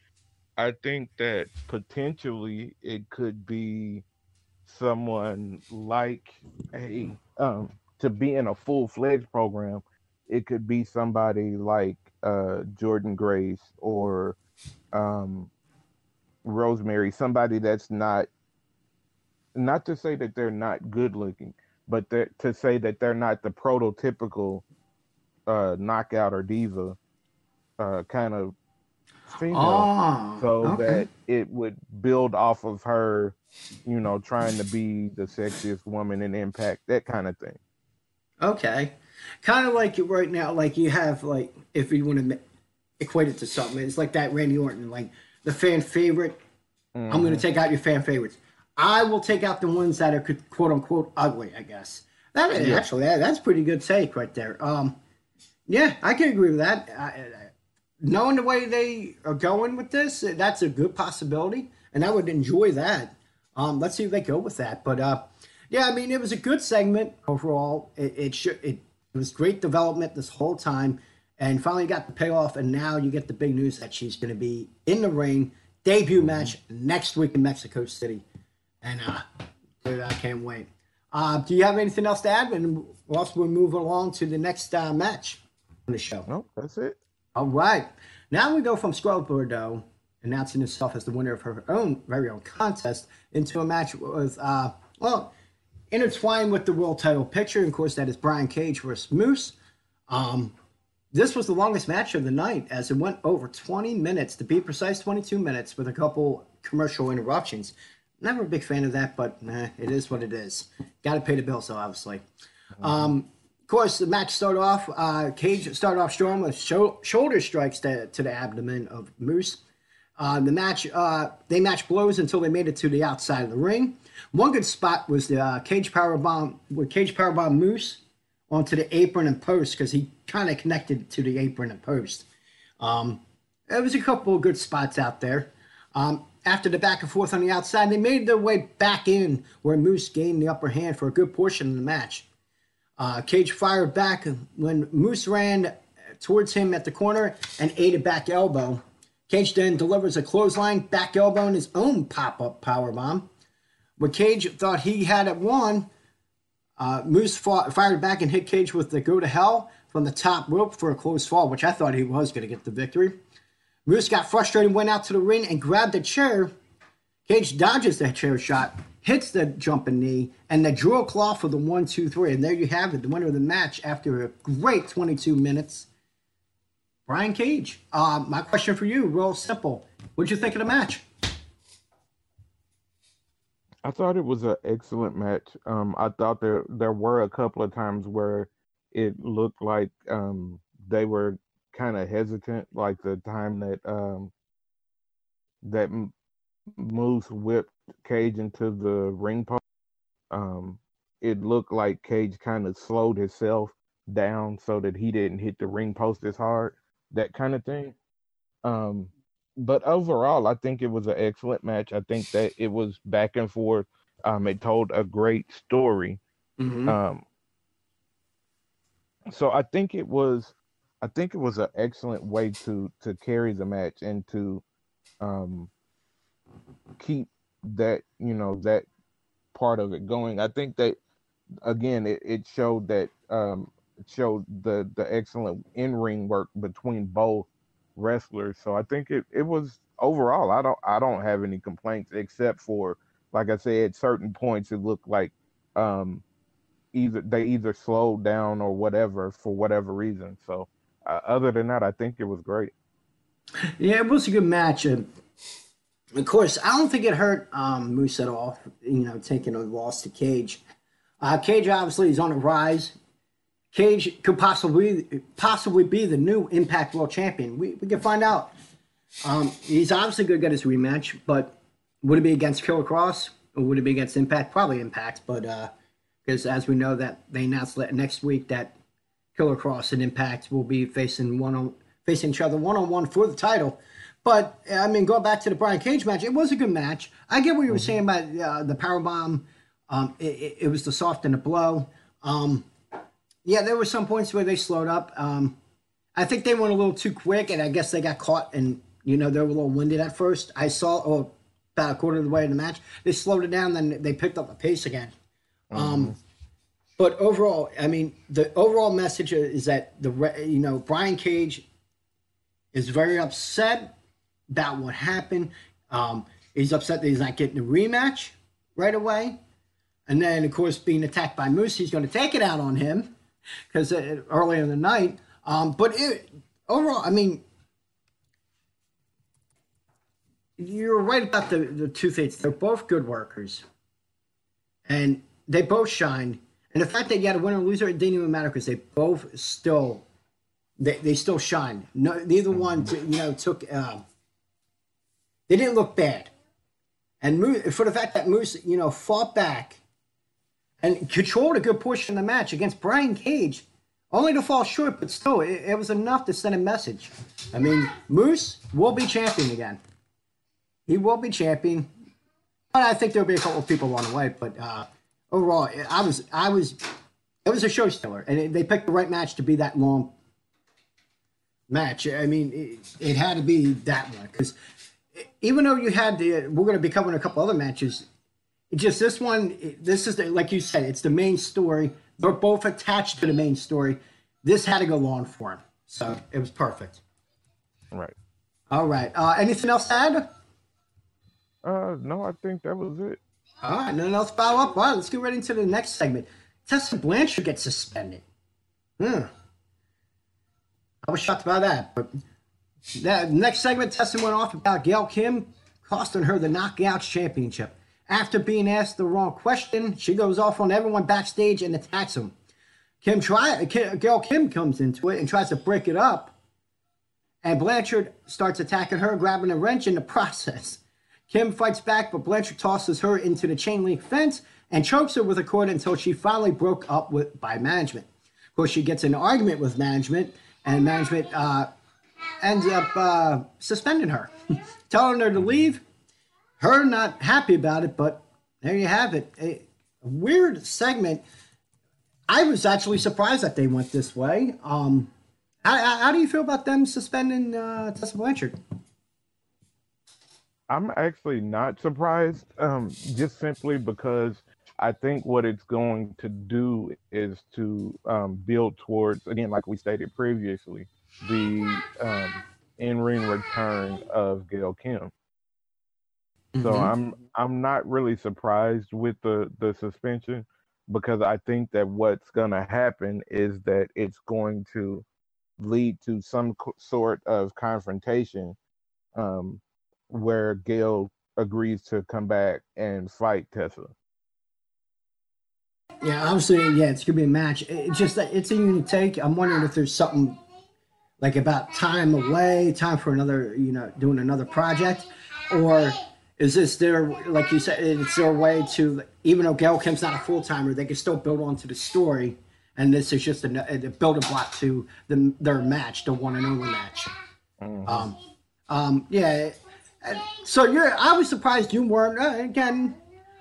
I think that potentially it could be someone like a um to be in a full fledged program. It could be somebody like uh Jordynne Grace or um Rosemary, somebody that's not not to say that they're not good looking, but to say that they're not the prototypical uh, knockout or diva uh, kind of female, oh, so okay. that it would build off of her, you know, trying to be the sexiest woman in Impact, that kind of thing. Okay, kind of like right now, like you have like if you want to equate it to something, it's like that Randy Orton, like the fan favorite. Mm-hmm. I'm going to take out your fan favorites I will take out the ones that are quote unquote ugly. I guess that yeah. actually that, that's pretty good take right there. Um, yeah, I can agree with that. I, I, knowing the way they are going with this, that's a good possibility, and I would enjoy that. Um, let's see if they go with that. But uh, yeah, I mean, it was a good segment overall. It it, should, it, it was great development this whole time, and finally got the payoff. And now you get the big news that she's going to be in the ring debut match next week in Mexico City. And uh, dude, I can't wait. Uh, do you have anything else to add? And else we'll move along to the next uh, match on the show. No, that's it. All right. Now we go from Scarlett Bordeaux announcing herself as the winner of her own very own contest into a match with, uh, well, intertwined with the world title picture. And of course, that is Brian Cage versus Moose. Um, this was the longest match of the night as it went over 20 minutes, to be precise, 22 minutes with a couple commercial interruptions. Never a big fan of that, but it is what it is. Got to pay the bills, obviously. Um, of course, the match started off. Uh, Cage started off strong with shoulder strikes to, to the abdomen of Moose. Uh, the match, uh, they matched blows until they made it to the outside of the ring. One good spot was the uh, Cage power bomb with Cage power bomb Moose onto the apron and post because he kind of connected to the apron and post. Um, there was a couple of good spots out there. Um, after the back and forth on the outside, they made their way back in where Moose gained the upper hand for a good portion of the match. Uh, Cage fired back when Moose ran towards him at the corner and ate a back elbow. Cage then delivers a clothesline back elbow and his own pop up power bomb. When Cage thought he had it won, uh, Moose fought, fired back and hit Cage with the go to hell from the top rope for a close fall, which I thought he was going to get the victory. Moose got frustrated, went out to the ring and grabbed a chair. Cage dodges the chair shot, hits the jumping knee, and the drill claw for the one, two, three. And there you have it, the winner of the match after a great 22 minutes. Brian Cage. Uh, my question for you, real simple. What'd you think of the match? I thought it was an excellent match. Um, I thought there there were a couple of times where it looked like um, they were kind of hesitant, like the time that um that Moose whipped Cage into the ring post. Um, it looked like Cage kind of slowed himself down so that he didn't hit the ring post as hard, that kind of thing. Um, but overall, I think it was an excellent match. I think that it was back and forth. Um, it told a great story. Mm-hmm. Um, so I think it was I think it was an excellent way to to carry the match and to um, keep that you know that part of it going. I think that again, it, it showed that um, showed the the excellent in ring work between both wrestlers. So I think it it was overall. I don't I don't have any complaints except for like I said, at certain points it looked like um, either they either slowed down or whatever for whatever reason. So uh, other than that, I think it was great. Yeah, it was a good match. And of course, I don't think it hurt um, Moose at all. You know, taking a loss to Cage. Uh, Cage obviously is on the rise. Cage could possibly possibly be the new Impact World Champion. We, we can find out. Um, he's obviously going to get his rematch, but would it be against Killer Kross or would it be against Impact? Probably Impact, but because uh, as we know that they announced that next week that Killer Kross and Impact will be facing one on facing each other one on one for the title. But I mean, going back to the Brian Cage match, it was a good match. I get what you were mm-hmm. saying about uh, the power bomb. Um, it, it, was the soft and the blow. Um, yeah, there were some points where they slowed up. Um, I think they went a little too quick, and I guess they got caught, and you know they were a little winded at first. I saw, oh, about a quarter of the way in the match, they slowed it down, then they picked up the pace again. Um, mm-hmm. but overall, I mean, the overall message is that the you know Brian Cage is very upset about what happened. Um, he's upset that he's not getting a rematch right away. And then, of course, being attacked by Moose, he's going to take it out on him because early in the night. Um, but it, overall, I mean, you're right about the, the two things. They're both good workers, and they both shine. And the fact that you had a winner and loser, it didn't even matter because they both still, they, they still shine. No, neither one, you know, took. Uh, they didn't look bad, and Moose, for the fact that Moose, you know, fought back and controlled a good portion of the match against Brian Cage, only to fall short, but still, it, it was enough to send a message. I mean, Moose will be champion again. He will be champion. But I think there'll be a couple of people along the way. But uh, overall, I was, I was, it was a show stealer, and it, they picked the right match to be that long match. I mean, it, it had to be that one because even though you had the, we're going to be covering a couple other matches. Just this one, this is the, like you said, it's the main story. They're both attached to the main story. This had to go on for him, so it was perfect. Right. All right. Uh, anything else to add? Uh, no, I think that was it. All right, nothing else follow up. All right, let's get right into the next segment. Tessa Blanchard gets suspended. Hmm. I was shocked by that, but that next segment, Tessa went off about Gail Kim costing her the Knockouts Championship. After being asked the wrong question, she goes off on everyone backstage and attacks him. Kim try girl Kim comes into it and tries to break it up, and Blanchard starts attacking her, grabbing a wrench in the process. Kim fights back, but Blanchard tosses her into the chain link fence and chokes her with a cord until she finally broke up with by management. Of course, she gets an argument with management, and management uh, ends up uh, suspending her, telling her to leave. Her not happy about it, but there you have it. A weird segment. I was actually surprised that they went this way. Um, how, how do you feel about them suspending uh, Tessa Blanchard? I'm actually not surprised, um, just simply because I think what it's going to do is to um, build towards, again, like we stated previously, the um, in-ring return of Gail Kim. Mm-hmm. So I'm I'm not really surprised with the the suspension because I think that what's going to happen is that it's going to lead to some co- sort of confrontation um, where Gail agrees to come back and fight Tessa. Yeah, obviously, yeah, it's gonna be a match. It's just that it's a unique take. I'm wondering if there's something like about time away, time for another, you know, doing another project, or is this their, like you said, it's their way to, even though Gail Kim's not a full timer, they can still build onto the story, and this is just a, a building block to the, their match, the one and only match. Mm-hmm. Um, um, yeah, so you're. I was surprised you weren't. Uh, again,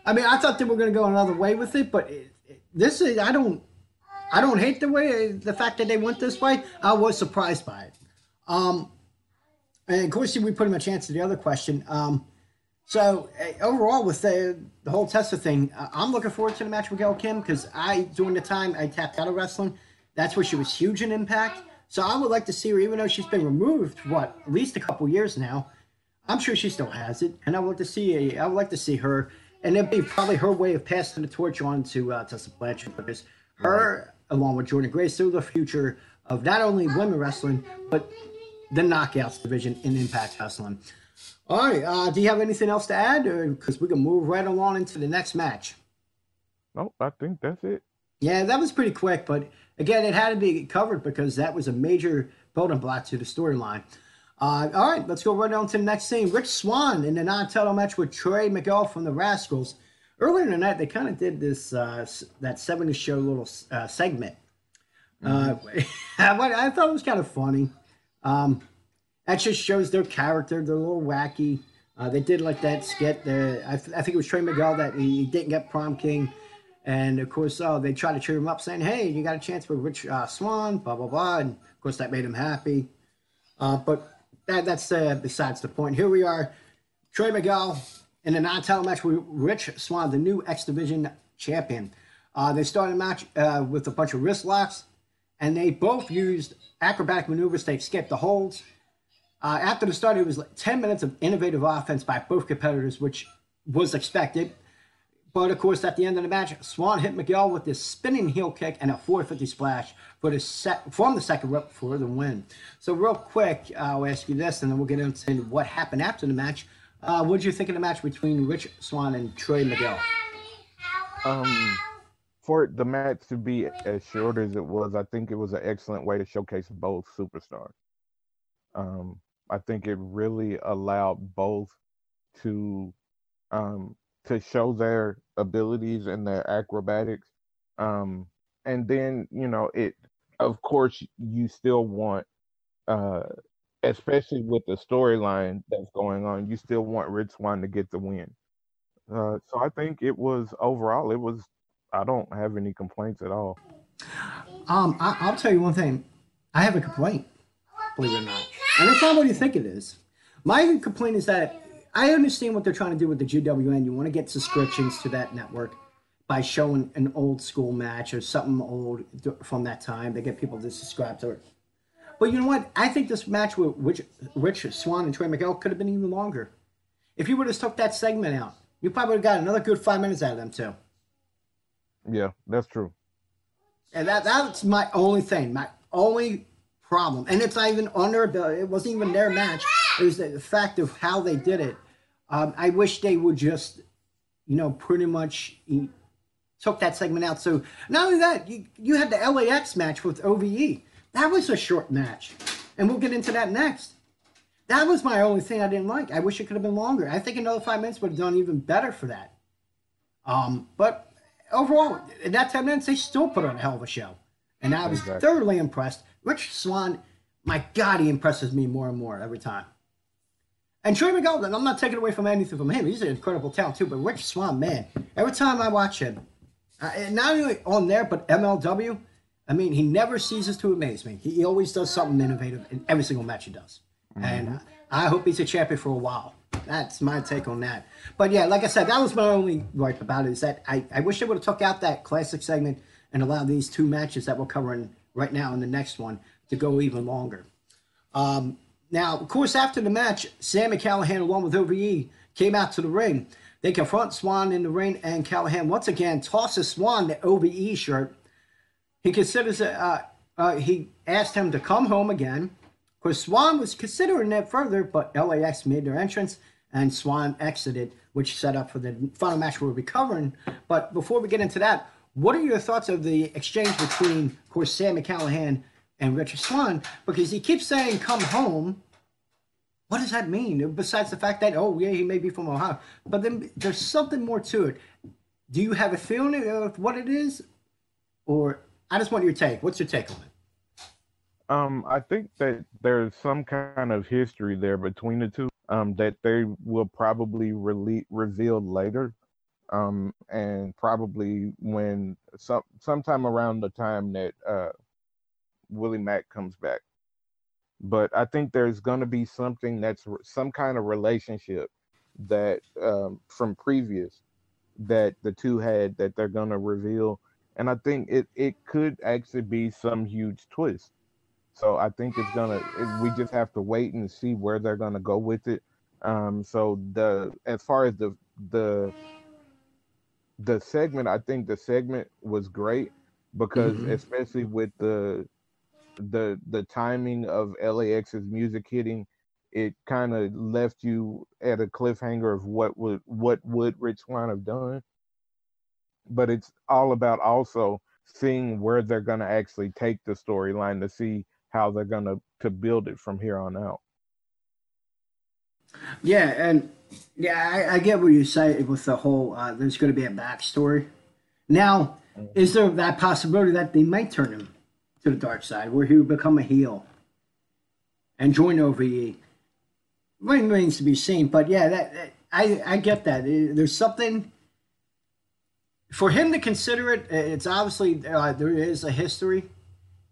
I mean, I thought they were going to go another way with it, but it, it, this is. I don't. I don't hate the way the fact that they went this way. I was surprised by it. Um, and of course, we pretty much answered the other question. Um, So uh, overall, with the, the whole Tessa thing, uh, I'm looking forward to the match with Gail Kim because I, during the time I tapped out of wrestling, that's where she was huge in Impact. So I would like to see her, even though she's been removed, what at least a couple years now. I'm sure she still has it, and I would like to see. I would like to see her, and it'd be probably her way of passing the torch on to uh, Tessa Blanchard because her, right. along with Jordynne Grace, they're the future of not only women wrestling but the knockouts division in Impact Wrestling. All right. Uh, do you have anything else to add? Because we can move right along into the next match. Nope, I think that's it. Yeah, that was pretty quick, but again, it had to be covered because that was a major building block to the storyline. Uh, all right, let's go right on to the next scene. Rich Swann in the non-title match with Trey Miguel from the Rascalz. Earlier in the night, they kind of did this uh, that 70 show little uh, segment. Mm-hmm. I thought it was kind of funny. Um, that just shows their character. They're a little wacky. Uh, they did like that skit. I, th- I, think it was Trey Miguel that he didn't get prom king. And of course, uh, they tried to cheer him up, saying, "Hey, you got a chance with Rich uh, Swann." Blah blah blah. And of course, that made him happy. Uh, but that, that's uh, besides the point. Here we are, Trey Miguel in a non-title match with Rich Swann, the new X Division champion. Uh, they started a match with a bunch of wrist locks, and they both used acrobatic maneuvers. They skipped the holds uh, after the start, it was like 10 minutes of innovative offense by both competitors, which was expected. But of course, at the end of the match, Swann hit Miguel with this spinning heel kick and a 450 splash for the set, from the second rep for the win. So, real quick, I'll ask you this, and then we'll get into what happened after the match. Uh, what did you think of the match between Rich Swann and Trey Miguel? Um, for the match to be as short as it was, I think it was an excellent way to showcase both superstars. Um, I think it really allowed both to um, to show their abilities and their acrobatics. Um, and then, you know, it of course you still want uh, especially with the storyline that's going on, you still want Rich Swann to get the win. Uh, so I think it was overall, it was. I don't have any complaints at all. Um, I, will tell you one thing. I have a complaint, believe it or not. And it's not what you think it is. My complaint is that I understand what they're trying to do with the GWN. You want to get subscriptions to that network by showing an old school match or something old from that time. They get people to subscribe to it. But you know what? I think this match with Rich, Rich Swann and Trey Miguel could have been even longer. If you would have took that segment out, you probably would have got another good five minutes out of them too. Yeah, that's true. And that that's my only thing. My only problem. And it's not even on their ability. It wasn't even their match. It was the fact of how they did it. Um, I wish they would just, you know, pretty much took that segment out. So not only that, you, you had the LAX match with OVE. That was a short match. And we'll get into that next. That was my only thing I didn't like. I wish it could have been longer. I think another five minutes would have done even better for that. Um, but overall, in that 10 minutes, they still put on a hell of a show. And I was exactly. thoroughly impressed. Rich Swann, my God, he impresses me more and more every time. And Trey Miguel, I'm not taking away from anything from him. He's an incredible talent too. But Rich Swann, man, every time I watch him, uh, not only on there but MLW, I mean, he never ceases to amaze me. He, he always does something innovative in every single match he does, mm-hmm. and I hope he's a champion for a while. That's my take on that. But yeah, like I said, that was my only gripe about it is that I, I wish they would have took out that classic segment and allowed these two matches that we're covering right now in the next one to go even longer. Um, now, of course, after the match, Sami Callihan, along with OVE, came out to the ring. They confront Swann in the ring, and Callihan once again tosses Swann the OVE shirt. He considers it, uh, uh, he asked him to come home again. Of course, Swann was considering that further, but LAX made their entrance and Swann exited, which set up for the final match we'll be covering. But before we get into that, what are your thoughts of the exchange between, of course, Sami Callihan and Richard Swann? Because he keeps saying, come home. What does that mean? Besides the fact that, oh, yeah, he may be from Ohio. But then there's something more to it. Do you have a feeling of what it is? Or I just want your take. What's your take on it? Um, I think that there's some kind of history there between the two um, that they will probably reveal later um, and probably when some sometime around the time that uh, Willie Mack comes back. But I think there's going to be something that's some kind of relationship that um, from previous that the two had that they're gonna reveal, and I think it it could actually be some huge twist. So I think it's gonna. It, we just have to wait and see where they're gonna go with it. Um, so the as far as the the the segment, I think the segment was great because mm-hmm. especially with the the the timing of LAX's music hitting, it kind of left you at a cliffhanger of what would what would Rich Swann have done. But it's all about also seeing where they're gonna actually take the storyline to see how they're gonna to build it from here on out. Yeah, and yeah, I, I get what you say with the whole. Uh, there's going to be a backstory. Now, mm-hmm. is there that possibility that they might turn him to the dark side, where he would become a heel and join OVE? Right remains to be seen, but yeah, that, that I I get that. There's something for him to consider it. It's obviously uh, there is a history.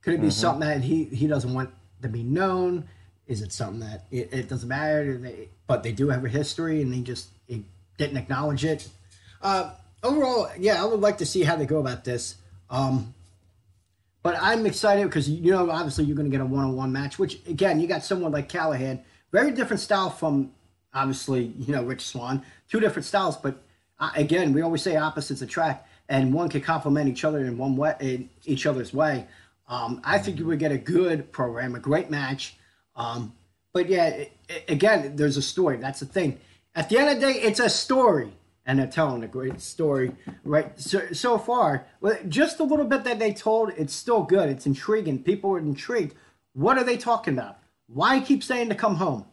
Could it be mm-hmm. something that he he doesn't want to be known? Is it something that it, it doesn't matter? But they do have a history, and they just didn't acknowledge it. Uh, overall, yeah, I would like to see how they go about this. Um, but I'm excited because you know, obviously, you're going to get a one-on-one match. Which again, you got someone like Callihan, very different style from obviously, you know, Rich Swann. Two different styles, but uh, again, we always say opposites attract, and one can complement each other in one way, in each other's way. Um, I think you would get a good program, a great match. Um, but yeah, again, there's a story. That's the thing. At the end of the day, it's a story, and they're telling a great story, right? So, so far, just a little bit that they told, it's still good. It's intriguing. People are intrigued. What are they talking about? Why keep saying to come home?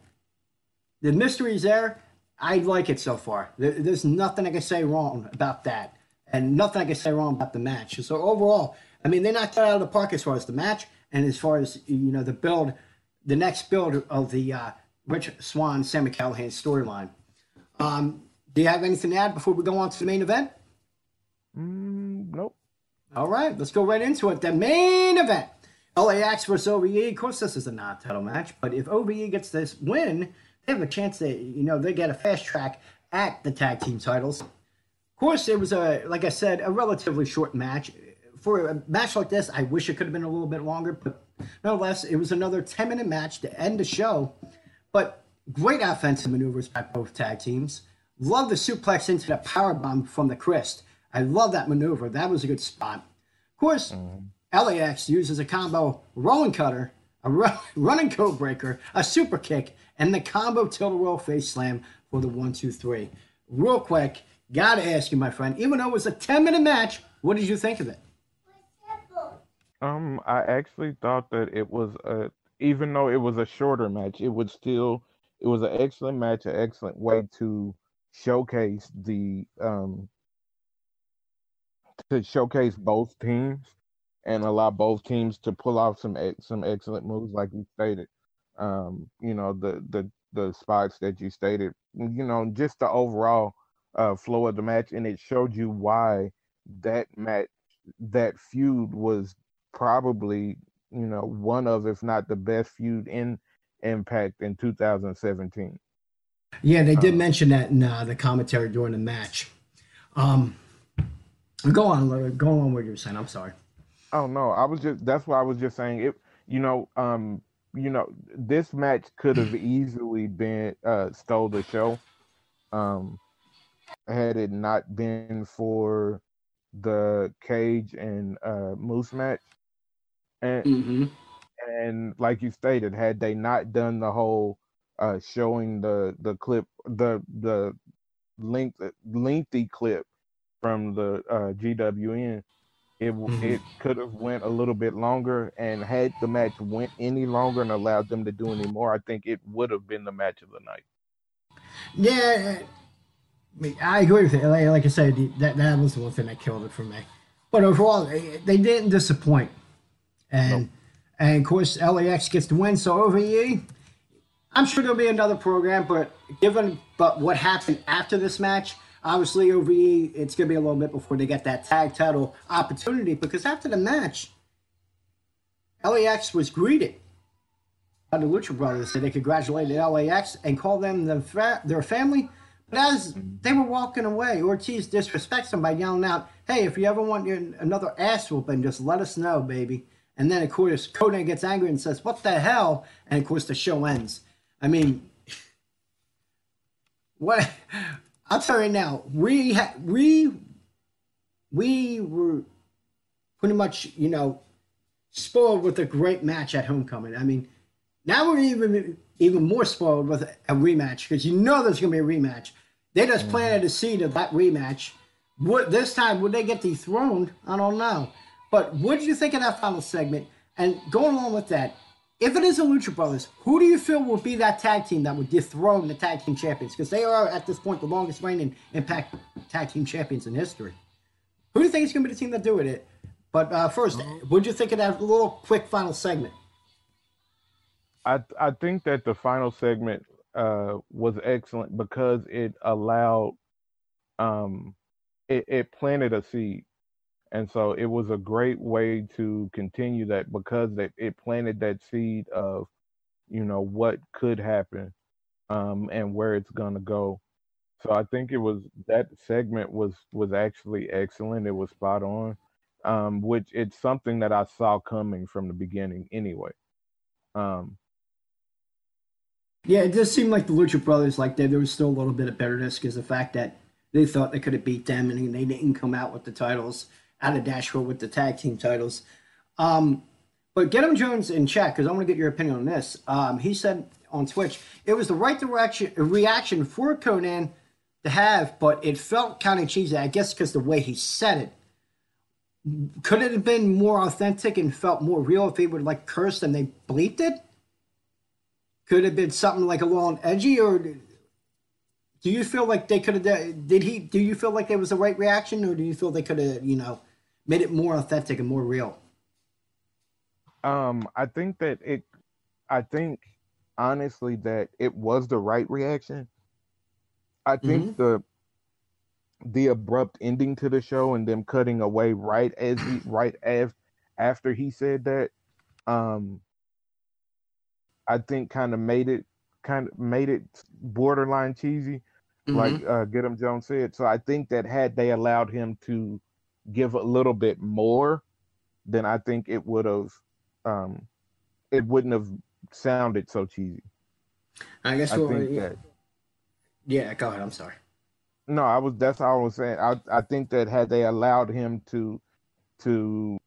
The mystery's there. I like it so far. There, there's nothing I can say wrong about that, and nothing I can say wrong about the match. So overall, I mean, they knocked it out of the park as far as the match and as far as you know the build the next build of the uh, Rich Swann Sami Callihan storyline. Um, do you have anything to add before we go on to the main event? Mm, nope. All right, let's go right into it. The main event. LAX versus OVE. Of course, this is a non-title match, but if OVE gets this win, they have a chance to, you know, they get a fast track at the tag team titles. Of course, it was a, like I said, a relatively short match. For a match like this, I wish it could have been a little bit longer, but Nonetheless, it was another 10 minute match to end the show, but great offensive maneuvers by both tag teams. Love the suplex into the power bomb from the Crist. I love that maneuver. That was a good spot. Of course, mm. LAX uses a combo rolling cutter, a run, running code breaker, a super kick, and the combo tilt roll face slam for the one, two, three. Real quick, gotta ask you, my friend, even though it was a 10 minute match, what did you think of it? Um, I actually thought that it was a, even though it was a shorter match, it would still, it was an excellent match, an excellent way to showcase the, um, to showcase both teams and allow both teams to pull off some some excellent moves, like you stated. Um, you know the the the spots that you stated. You know just the overall uh, flow of the match, and it showed you why that match that feud was probably you know one of if not the best feud in Impact in 2017. Yeah, they did um, mention that in uh, the commentary during the match. Um, go on, go on. What you're saying? I'm sorry. Oh no, I was just that's why I was just saying it. You know, um, you know, this match could have easily been uh, stole the show. Um, had it not been for the cage and uh, moose match and mm-hmm. and like you stated, had they not done the whole uh, showing the the clip, the the length lengthy clip from the uh, GWN, it mm-hmm. it could have went a little bit longer. And had the match went any longer and allowed them to do any more, I think it would have been the match of the night. Yeah, I agree with it. Like, like I said, that that was the one thing that killed it for me. But overall, they didn't disappoint. And nope. and of course LAX gets the win. So over OVE, I'm sure there'll be another program, but given but what happened after this match, obviously OVE, it's gonna be a little bit before they get that tag title opportunity because after the match, LAX was greeted by the Lucha Brothers. They congratulated LAX and called them the fa- their family, But as they were walking away, Ortiz disrespects them by yelling out, "Hey, if you ever want your, another ass whooping, just let us know, baby." And then of course Konnan gets angry and says, "What the hell?" And of course the show ends. I mean, what? I'll tell you now. We ha- we we were pretty much, you know, spoiled with a great match at Homecoming. I mean, now we're even even more spoiled with a rematch because you know there's going to be a rematch. They just mm-hmm. planted a seed of that rematch. Would this time would they get dethroned? I don't know. But what did you think of that final segment? And going along with that, if it is a Lucha Brothers, who do you feel will be that tag team that would dethrone the tag team champions? Because they are at this point the longest reigning Impact tag team champions in history. Who do you think is going to be the team that do it? But uh, first, uh-huh. what do you think of that little quick final segment? I I think that the final segment uh, was excellent because it allowed um it, it planted a seed and so it was a great way to continue that because it, it planted that seed of you know what could happen um and where it's gonna go. So i think it was that segment was was actually excellent. It was spot on um which it's something that i saw coming from the beginning anyway um. Yeah, it does seem like the Lucha Brothers, like there, there was still a little bit of bitterness because the fact that they thought they could have beat them and they didn't come out with the titles out of Nashville with the tag team titles. Um, but get him Jones in check because I want to get your opinion on this. Um, he said on Twitch it was the right direction reaction for Konnan to have, but it felt kind of cheesy. I guess because the way he said it. Could it have been more authentic and felt more real if he would like cursed and they bleeped it? could have been something like a little edgy, or do you feel like they could have? Did he? Do you feel like it was the right reaction, or do you feel they could have, you know, made it more authentic and more real? Um, I think that it. I think honestly that it was the right reaction. I think mm-hmm. the the abrupt ending to the show and them cutting away right as he right as after he said that um I think kind of made it kind of made it borderline cheesy, mm-hmm. like uh, Get him Jones said. So I think that had they allowed him to give a little bit more, then I think it would have, um, it wouldn't have sounded so cheesy. I guess. I well, think yeah. that. Yeah, go ahead. I'm sorry. No, I was. That's all I was saying. I I think that had they allowed him to to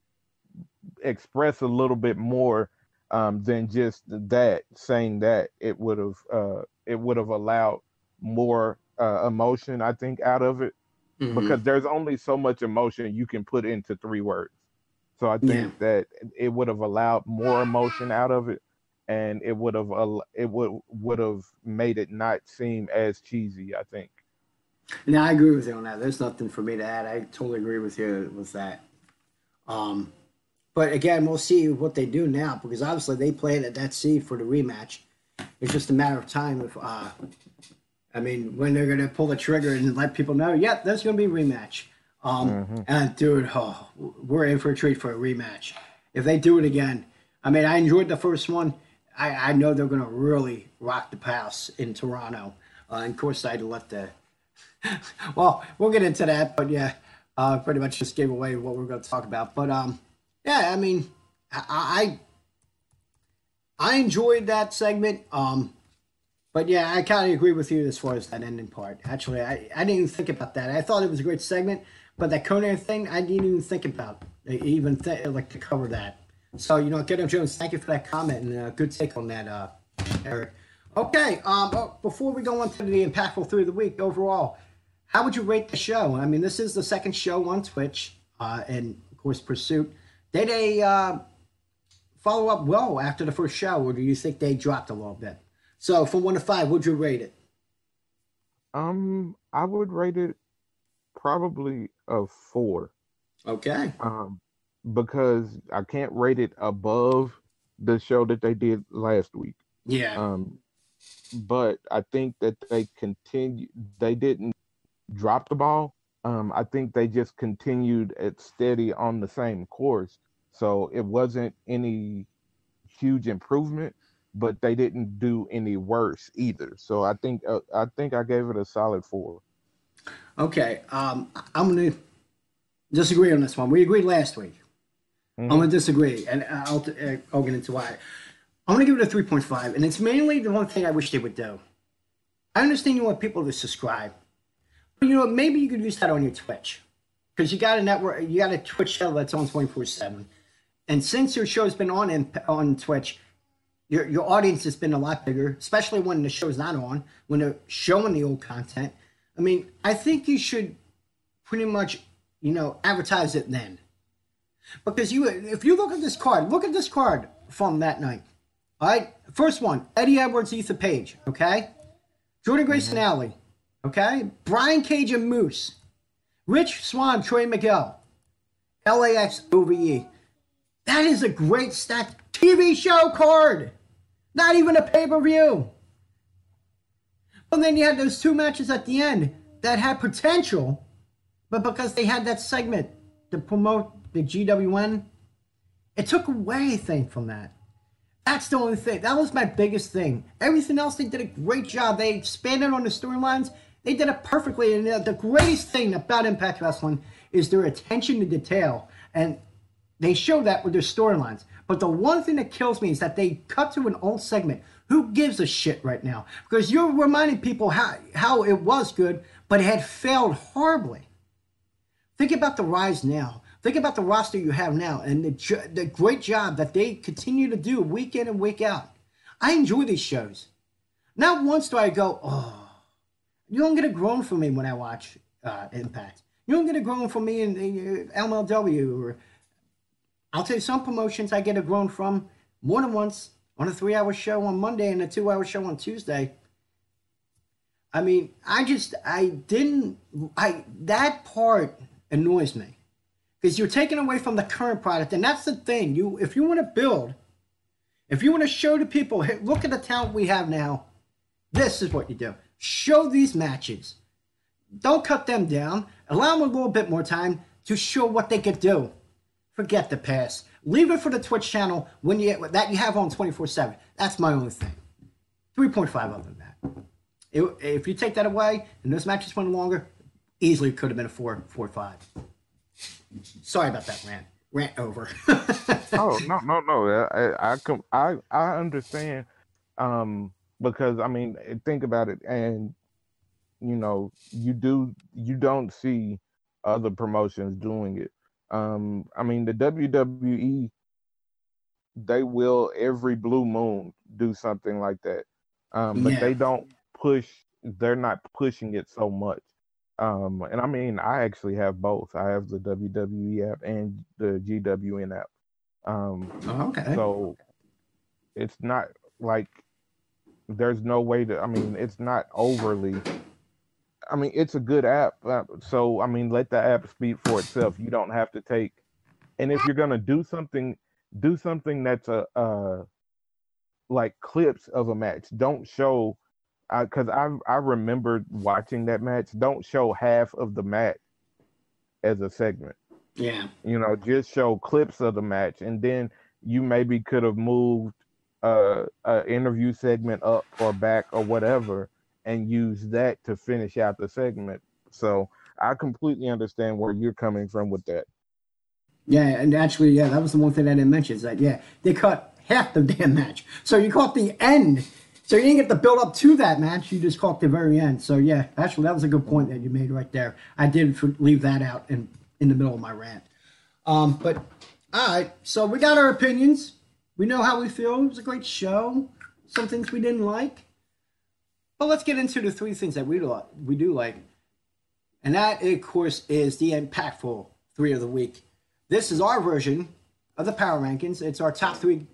express a little bit more um, than just that saying that it would have uh, it would have allowed more uh, emotion I think out of it mm-hmm. because there's only so much emotion you can put into three words. So I think yeah. that it would have allowed more emotion out of it, and it would have it would would have made it not seem as cheesy. I think. Yeah, I agree with you on that. There's nothing for me to add. I totally agree with you with that. Um, but again, we'll see what they do now because obviously they planted that seed for the rematch. It's just a matter of time if, uh, I mean, when they're going to pull the trigger and let people know, yep, there's going to be a rematch. Um, mm-hmm. And dude, oh, we're in for a treat for a rematch. If they do it again, I mean, I enjoyed the first one. I, I know they're going to really rock the house in Toronto. Uh, and of course, I'd let the. well, we'll get into that, but yeah, uh, pretty much just gave away what we're going to talk about. But um, yeah, I mean, I I, I enjoyed that segment. Um, but yeah, I kind of agree with you as far as that ending part. Actually, I, I didn't even think about that. I thought it was a great segment, but that Konnan thing, I didn't even think about. Even th- like to cover that. So you know, Get Jones, thank you for that comment and uh, good take on that, uh, Eric. Okay, um, oh, before we go on to the impactful through the week overall, how would you rate the show? I mean, this is the second show on Twitch, uh, and of course, Pursuit. Did they uh, follow up well after the first show, or do you think they dropped a little bit? So, from one to five, would you rate it? Um, I would rate it probably a four. Okay. Um, because I can't rate it above the show that they did last week. Yeah. Um, but I think that they continue. They didn't drop the ball. Um, I think they just continued at steady on the same course. So it wasn't any huge improvement, but they didn't do any worse either. So I think uh, I think I gave it a solid four. Okay, um, I'm gonna disagree on this one. We agreed last week. Mm-hmm. I'm gonna disagree, and I'll, I'll get into why. I'm gonna give it a 3.5, and it's mainly the one thing I wish they would do. I understand you want people to subscribe, but you know maybe you could use that on your Twitch because you got a network, you got a Twitch show that's on 24 seven, and since your show's been on in, on Twitch, your your audience has been a lot bigger, especially when the show's not on, when they're showing the old content. I mean, I think you should pretty much, you know, advertise it then. Because you, if you look at this card, look at this card from that night. All right, first one: Eddie Edwards, Ethan Page. Okay, Jordynne Grace and mm-hmm. Allie. Okay, Brian Cage and Moose, Rich Swann, Trey Miguel, LAX OVE. That is a great stacked TV show card. Not even a pay per view. But then you had those two matches at the end that had potential, but because they had that segment to promote the GWN, it took away thing from that. That's the only thing. That was my biggest thing. Everything else, they did a great job. They expanded on the storylines. They did it perfectly. And uh, the greatest thing about Impact Wrestling is their attention to detail. And they show that with their storylines. But the one thing that kills me is that they cut to an old segment. Who gives a shit right now? Because you're reminding people how, how it was good, but it had failed horribly. Think about the rise now. Think about the roster you have now and the, the great job that they continue to do week in and week out. I enjoy these shows. Not once do I go, oh, you don't get a groan from me when I watch uh, Impact. You don't get a groan from me in, in uh, MLW or I'll tell you some promotions I get a groan from more than once on a three hour show on Monday and a two hour show on Tuesday. I mean, I just, I didn't, I, that part annoys me because you're taking away from the current product. And that's the thing. You, if you want to build, if you want to show to people, hey, look at the talent we have now, this is what you do. Show these matches. Don't cut them down. Allow them a little bit more time to show what they could do. Forget the past. Leave it for the Twitch channel when you that you have on 24/7. That's my only thing. 3.5 other than that. It, if you take that away and those matches went longer, easily could have been a four, four, five. Sorry about that rant. Rant over. oh no, no, no! I, I, I, I understand. Um, because I mean, think about it, and you know, you do, you don't see other promotions doing it. Um, I mean, the WWE, they will every blue moon do something like that. Um, but yeah. they don't push. They're not pushing it so much. Um, and I mean, I actually have both. I have the WWE app and the GWN app. Um, oh, okay. So it's not like there's no way to. I mean, it's not overly I mean, it's a good app. Uh, so I mean, let the app speak for itself. You don't have to take. And if you're gonna do something, do something that's a uh, like clips of a match. Don't show, because I I remember watching that match. Don't show half of the match as a segment. Yeah. You know, just show clips of the match, and then you maybe could have moved uh, a interview segment up or back or whatever and use that to finish out the segment. So I completely understand where you're coming from with that. Yeah, and actually, yeah, that was the one thing I didn't mention is that yeah, they cut half the damn match. So you caught the end. So you didn't get the build up to that match. You just caught the very end. So yeah, actually, that was a good point that you made right there. I did leave that out in in the middle of my rant. Um, but all right, so we got our opinions. We know how we feel. It was a great show. Some things we didn't like. But let's get into the three things that we do, we do like. And that, of course, is the impactful three of the week. This is our version of the power rankings. It's our top three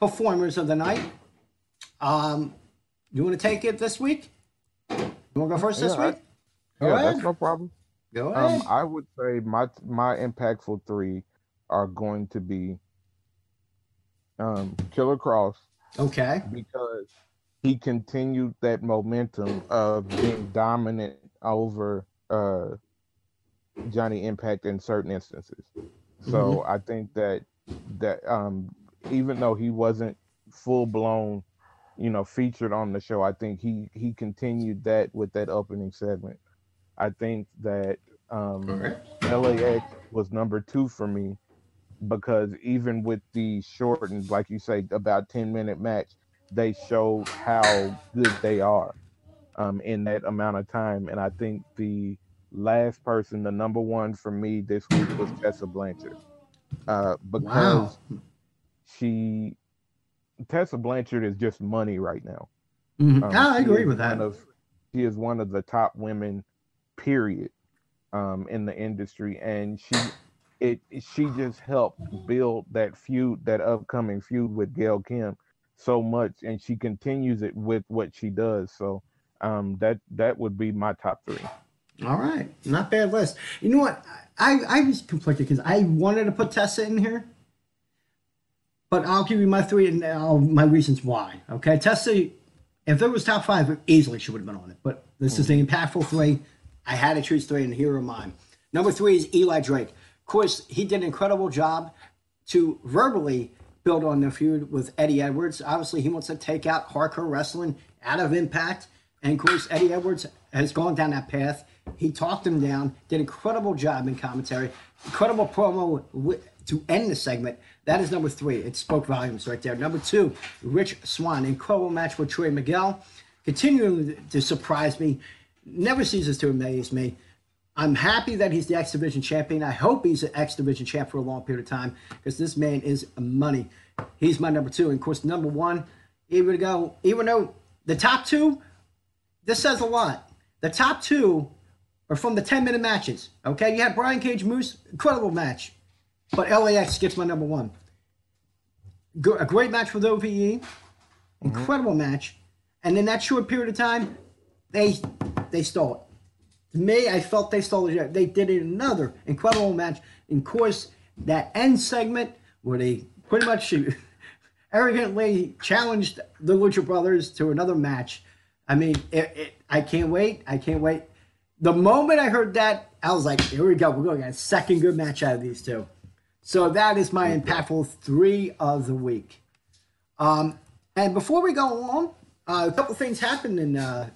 performers of the night. Um, you want to take it this week? You want to go first yeah, this week? I, yeah, that's no problem. Go um, ahead. Um, I would say my my impactful three are going to be um, Killer Kross. Okay. Because he continued that momentum of being dominant over uh, Johnny Impact in certain instances. So mm-hmm. I think that that um, even though he wasn't full blown, you know, featured on the show. I think he he continued that with that opening segment. I think that um, right. LAX was number two for me because even with the shortened, like you say, about ten minute match, they showed how good they are um, in that amount of time. And I think the last person, the number one for me this week was Tessa Blanchard, uh, because Wow. she Tessa Blanchard is just money right now. Mhm. Um, I agree with that. Of, she is one of the top women, period, um, in the industry, and she it she just helped build that feud, that upcoming feud with Gail Kim, so much, and she continues it with what she does. So um, that that would be my top three. All right, not bad list. You know what? I I was conflicted because I wanted to put Tessa in here, but I'll give you my three and my reasons why. Okay, Tessa, if it was top five, easily she would have been on it. But this is the impactful three. I had to choose three, and here are mine. Number three is Eli Drake. Of course, he did an incredible job to verbally build on the feud with Eddie Edwards. Obviously, he wants to take out hardcore wrestling out of Impact. And of course, Eddie Edwards has gone down that path. He talked him down, did an incredible job in commentary, incredible promo to end the segment. That is number three. It spoke volumes right there. Number two, Rich Swann, incredible match with Trey Miguel, continuing to surprise me, never ceases to amaze me. I'm happy that he's the X Division champion. I hope he's an X Division champ for a long period of time because this man is money. He's my number two. And of course, number one, even go, even though the top two, this says a lot. The top two are from the 10 minute matches. Okay, you had Brian Cage Moose, incredible match. But LAX gets my number one. A great match with OVE, mm-hmm. incredible match. And in that short period of time, they they stole it. To me, I felt they stole it. They did it another incredible match. And of course, that end segment where they pretty much arrogantly challenged the Lucha Brothers to another match. I mean, it, it, I can't wait. I can't wait. The moment I heard that, I was like, here we go. We're going to get a second good match out of these two. So that is my impactful three of the week. Um, and before we go on, uh, a couple things happened in uh,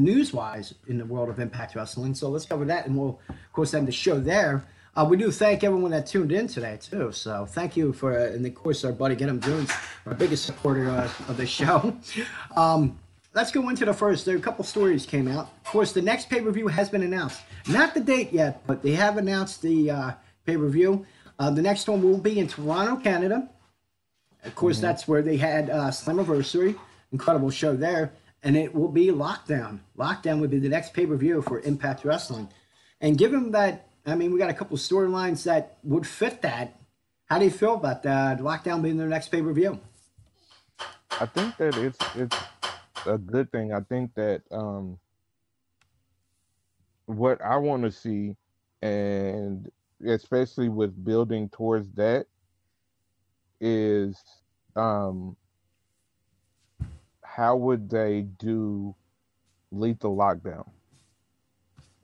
news wise in the world of Impact Wrestling. So let's cover that, and we'll, of course, end the show there. Uh, we do thank everyone that tuned in today, too. So thank you for, uh, and of course, our buddy Get 'em Jones, our biggest supporter uh, of the show. Um, let's go into the first. There are a couple stories came out. Of course, the next pay per view has been announced. Not the date yet, but they have announced the uh, pay per view. Uh, the next one will be in Toronto, Canada. Of course, that's where they had uh, Slammiversary, incredible show there, and it will be Lockdown. Lockdown would be the next pay per view for Impact Wrestling, and given that, I mean, we got a couple storylines that would fit that. How do you feel about that Lockdown being their next pay per view? I think that it's it's a good thing. I think that um what I want to see and especially with building towards that is um how would they do lethal lockdown?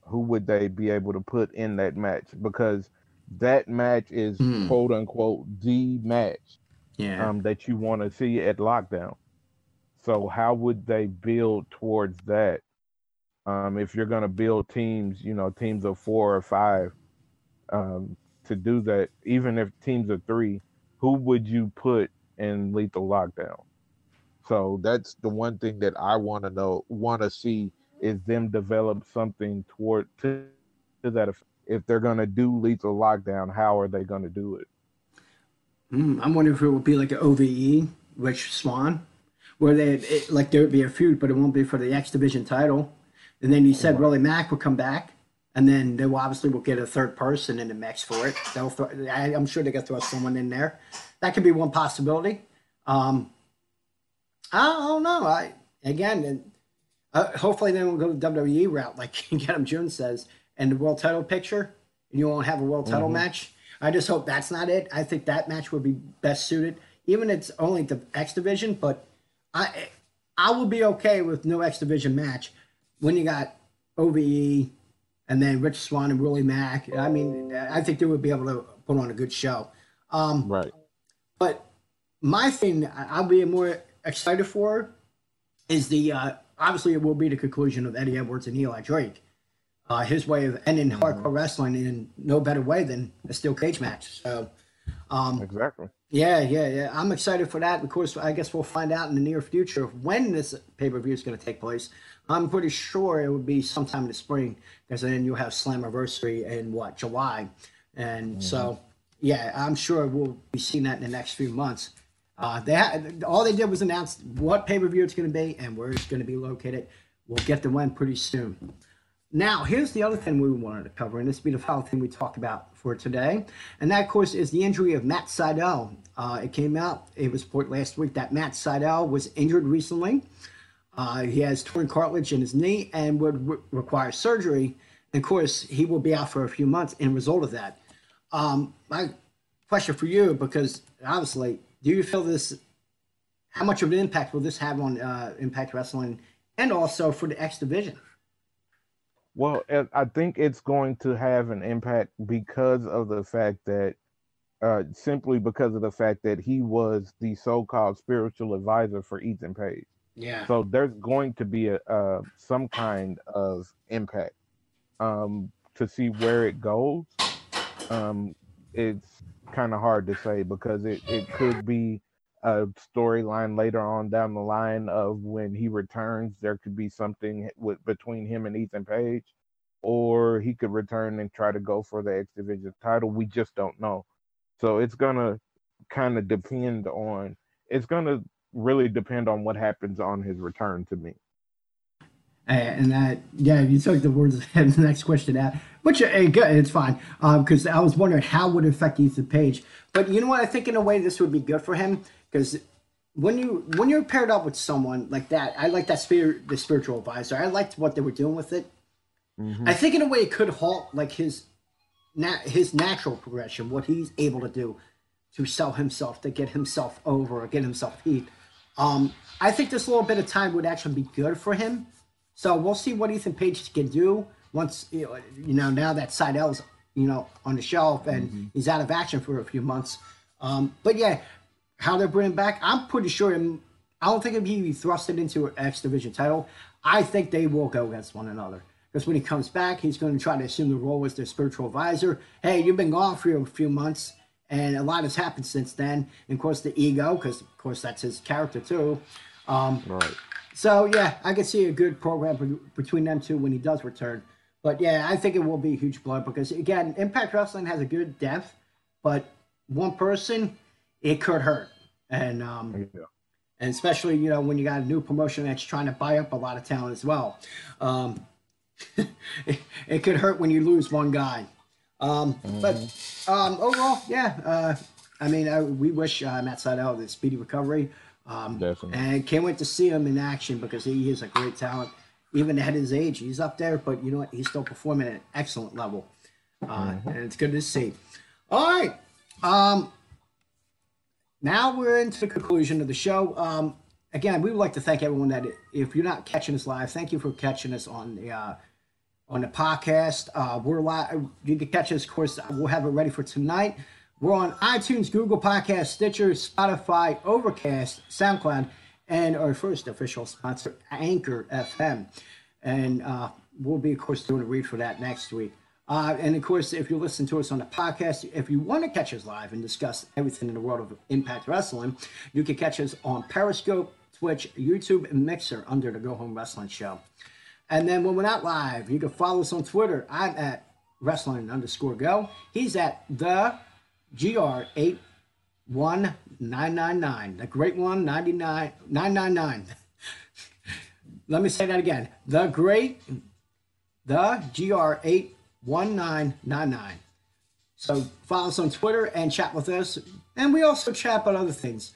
Who would they be able to put in that match? Because that match is Hmm. quote unquote the match Yeah. um, that you want to see at lockdown. So how would they build towards that? Um, if you're going to build teams, you know, teams of four or five, um, to do that, even if teams of three, who would you put in lethal lockdown? So that's the one thing that I want to know, want to see is them develop something toward to, to that. effect. If they're going to do lethal lockdown, how are they going to do it? Mm, I'm wondering if it would be like an OVE, Rich Swann, where they it, like there would be a feud, but it won't be for the X Division title. And then you said Willie Mack will come back, and then they will obviously will get a third person in the mix for it. They'll throw, I, I'm sure they got to throw someone in there. That could be one possibility. Um, I don't know. I again, and, uh, hopefully they won't go the WWE route like Adam Jones says, and the world title picture, and you won't have a world title match. I just hope that's not it. I think that match would be best suited, even if it's only the X division. But I, I would be okay with no X division match when you got OVE and then Rich Swann and Willie Mack. I mean, I think they would be able to put on a good show. Um, Right. but my thing I'll be more excited for is the uh, obviously it will be the conclusion of Eddie Edwards and Eli Drake. Uh, his way of ending mm-hmm. hardcore wrestling in no better way than a steel cage match. So, um, exactly. Yeah, yeah, yeah. I'm excited for that. Of course, I guess we'll find out in the near future when this pay per view is going to take place. I'm pretty sure it would be sometime in the spring because then you'll have Slammiversary in what July, and mm-hmm. so yeah, I'm sure we'll be seeing that in the next few months. Uh, all they did was announce what pay per view it's going to be and where it's going to be located. We'll get the one pretty soon. Now, here's the other thing we wanted to cover, and this will be the final thing we talk about for today. And that, of course, is the injury of Matt Sydal. Uh, it came out, it was reported last week that Matt Sydal was injured recently. Uh, he has torn cartilage in his knee and would re- require surgery. And of course, he will be out for a few months in result of that. Um, my question for you, because obviously do you feel this? How much of an impact will this have on uh, Impact Wrestling and also for the X division? Well, I think it's going to have an impact because of the fact that, uh, simply because of the fact that he was the so-called spiritual advisor for Ethan Page. Yeah. So there's going to be a uh, some kind of impact um, to see where it goes. Um, it's kind of hard to say because it, it could be a storyline later on down the line of when he returns. There could be something with between him and Ethan Page, or he could return and try to go for the X Division title. We just don't know. So it's gonna kind of depend on. It's gonna really depend on what happens on his return to me. And that, yeah, you took the words of the next question out, which hey, good, it's fine. Because um, I was wondering how would it affect Ethan Page. But you know what? I think in a way this would be good for him because when you when you're paired up with someone like that, I like that spirit, the spiritual advisor. I liked what they were doing with it. Mm-hmm. I think in a way it could halt like his na- his natural progression, what he's able to do to sell himself, to get himself over, or get himself heat. Um, I think this little bit of time would actually be good for him so we'll see what Ethan Page can do once you know, now that Sydal's you know on the shelf and mm-hmm. he's out of action for a few months. Um, but yeah, how they're bringing back, I'm pretty sure. Him, I don't think he'll be thrusted into an X Division title. I think they will go against one another. Because when he comes back, he's going to try to assume the role as their spiritual advisor. Hey, you've been gone for a few months, and a lot has happened since then. And of course, the ego, because of course that's his character too. Um, right. So yeah, I can see a good program between them two when he does return. But yeah, I think it will be a huge blow because again, Impact Wrestling has a good depth, but one person it could hurt, and um, yeah. and especially you know when you got a new promotion that's trying to buy up a lot of talent as well. Um, it, it, could hurt when you lose one guy. Um, mm-hmm. But um, overall, yeah, uh, I mean, uh, we wish uh, Matt Sydal the speedy recovery. Um, Definitely. And can't wait to see him in action because he is a great talent. Even at his age, he's up there, but you know what? He's still performing at an excellent level. Uh, mm-hmm. And it's good to see. All right. Um, now we're into the conclusion of the show. Um, again, we would like to thank everyone that if you're not catching us live, thank you for catching us on the uh, on the podcast. Uh, we're live. You can catch us, of course. We'll have it ready for tonight. We're on iTunes, Google Podcast, Stitcher, Spotify, Overcast, SoundCloud, and our first official sponsor, Anchor FM. And uh, we'll be, of course, doing a read for that next week. Uh, and of course, if you listen to us on the podcast, if you want to catch us live and discuss everything in the world of Impact Wrestling, you can catch us on Periscope, Twitch, YouTube, and Mixer under the Go Home Wrestling Show. And then when we're not live, you can follow us on Twitter. I'm at wrestling underscore go. He's at the GR81999. The great one, 99, 999. Let me say that again. The great, the GR81999. So follow us on Twitter and chat with us. And we also chat about other things.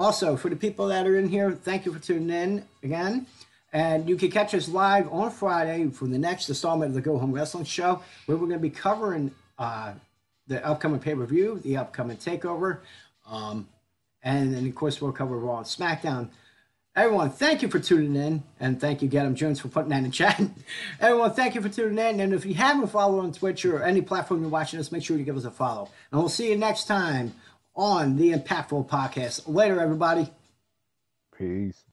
Also, for the people that are in here, thank you for tuning in again. And you can catch us live on Friday for the next installment of the Go Home Wrestling Show, where we're going to be covering uh, the upcoming pay per view, the upcoming takeover, um, and then of course we'll cover Raw and SmackDown. Everyone, thank you for tuning in, and thank you, Get Jones, for putting that in chat. Everyone, thank you for tuning in, and if you haven't followed on Twitch or any platform you're watching us, make sure to give us a follow. And we'll see you next time on the Impactful Podcast. Later, everybody. Peace.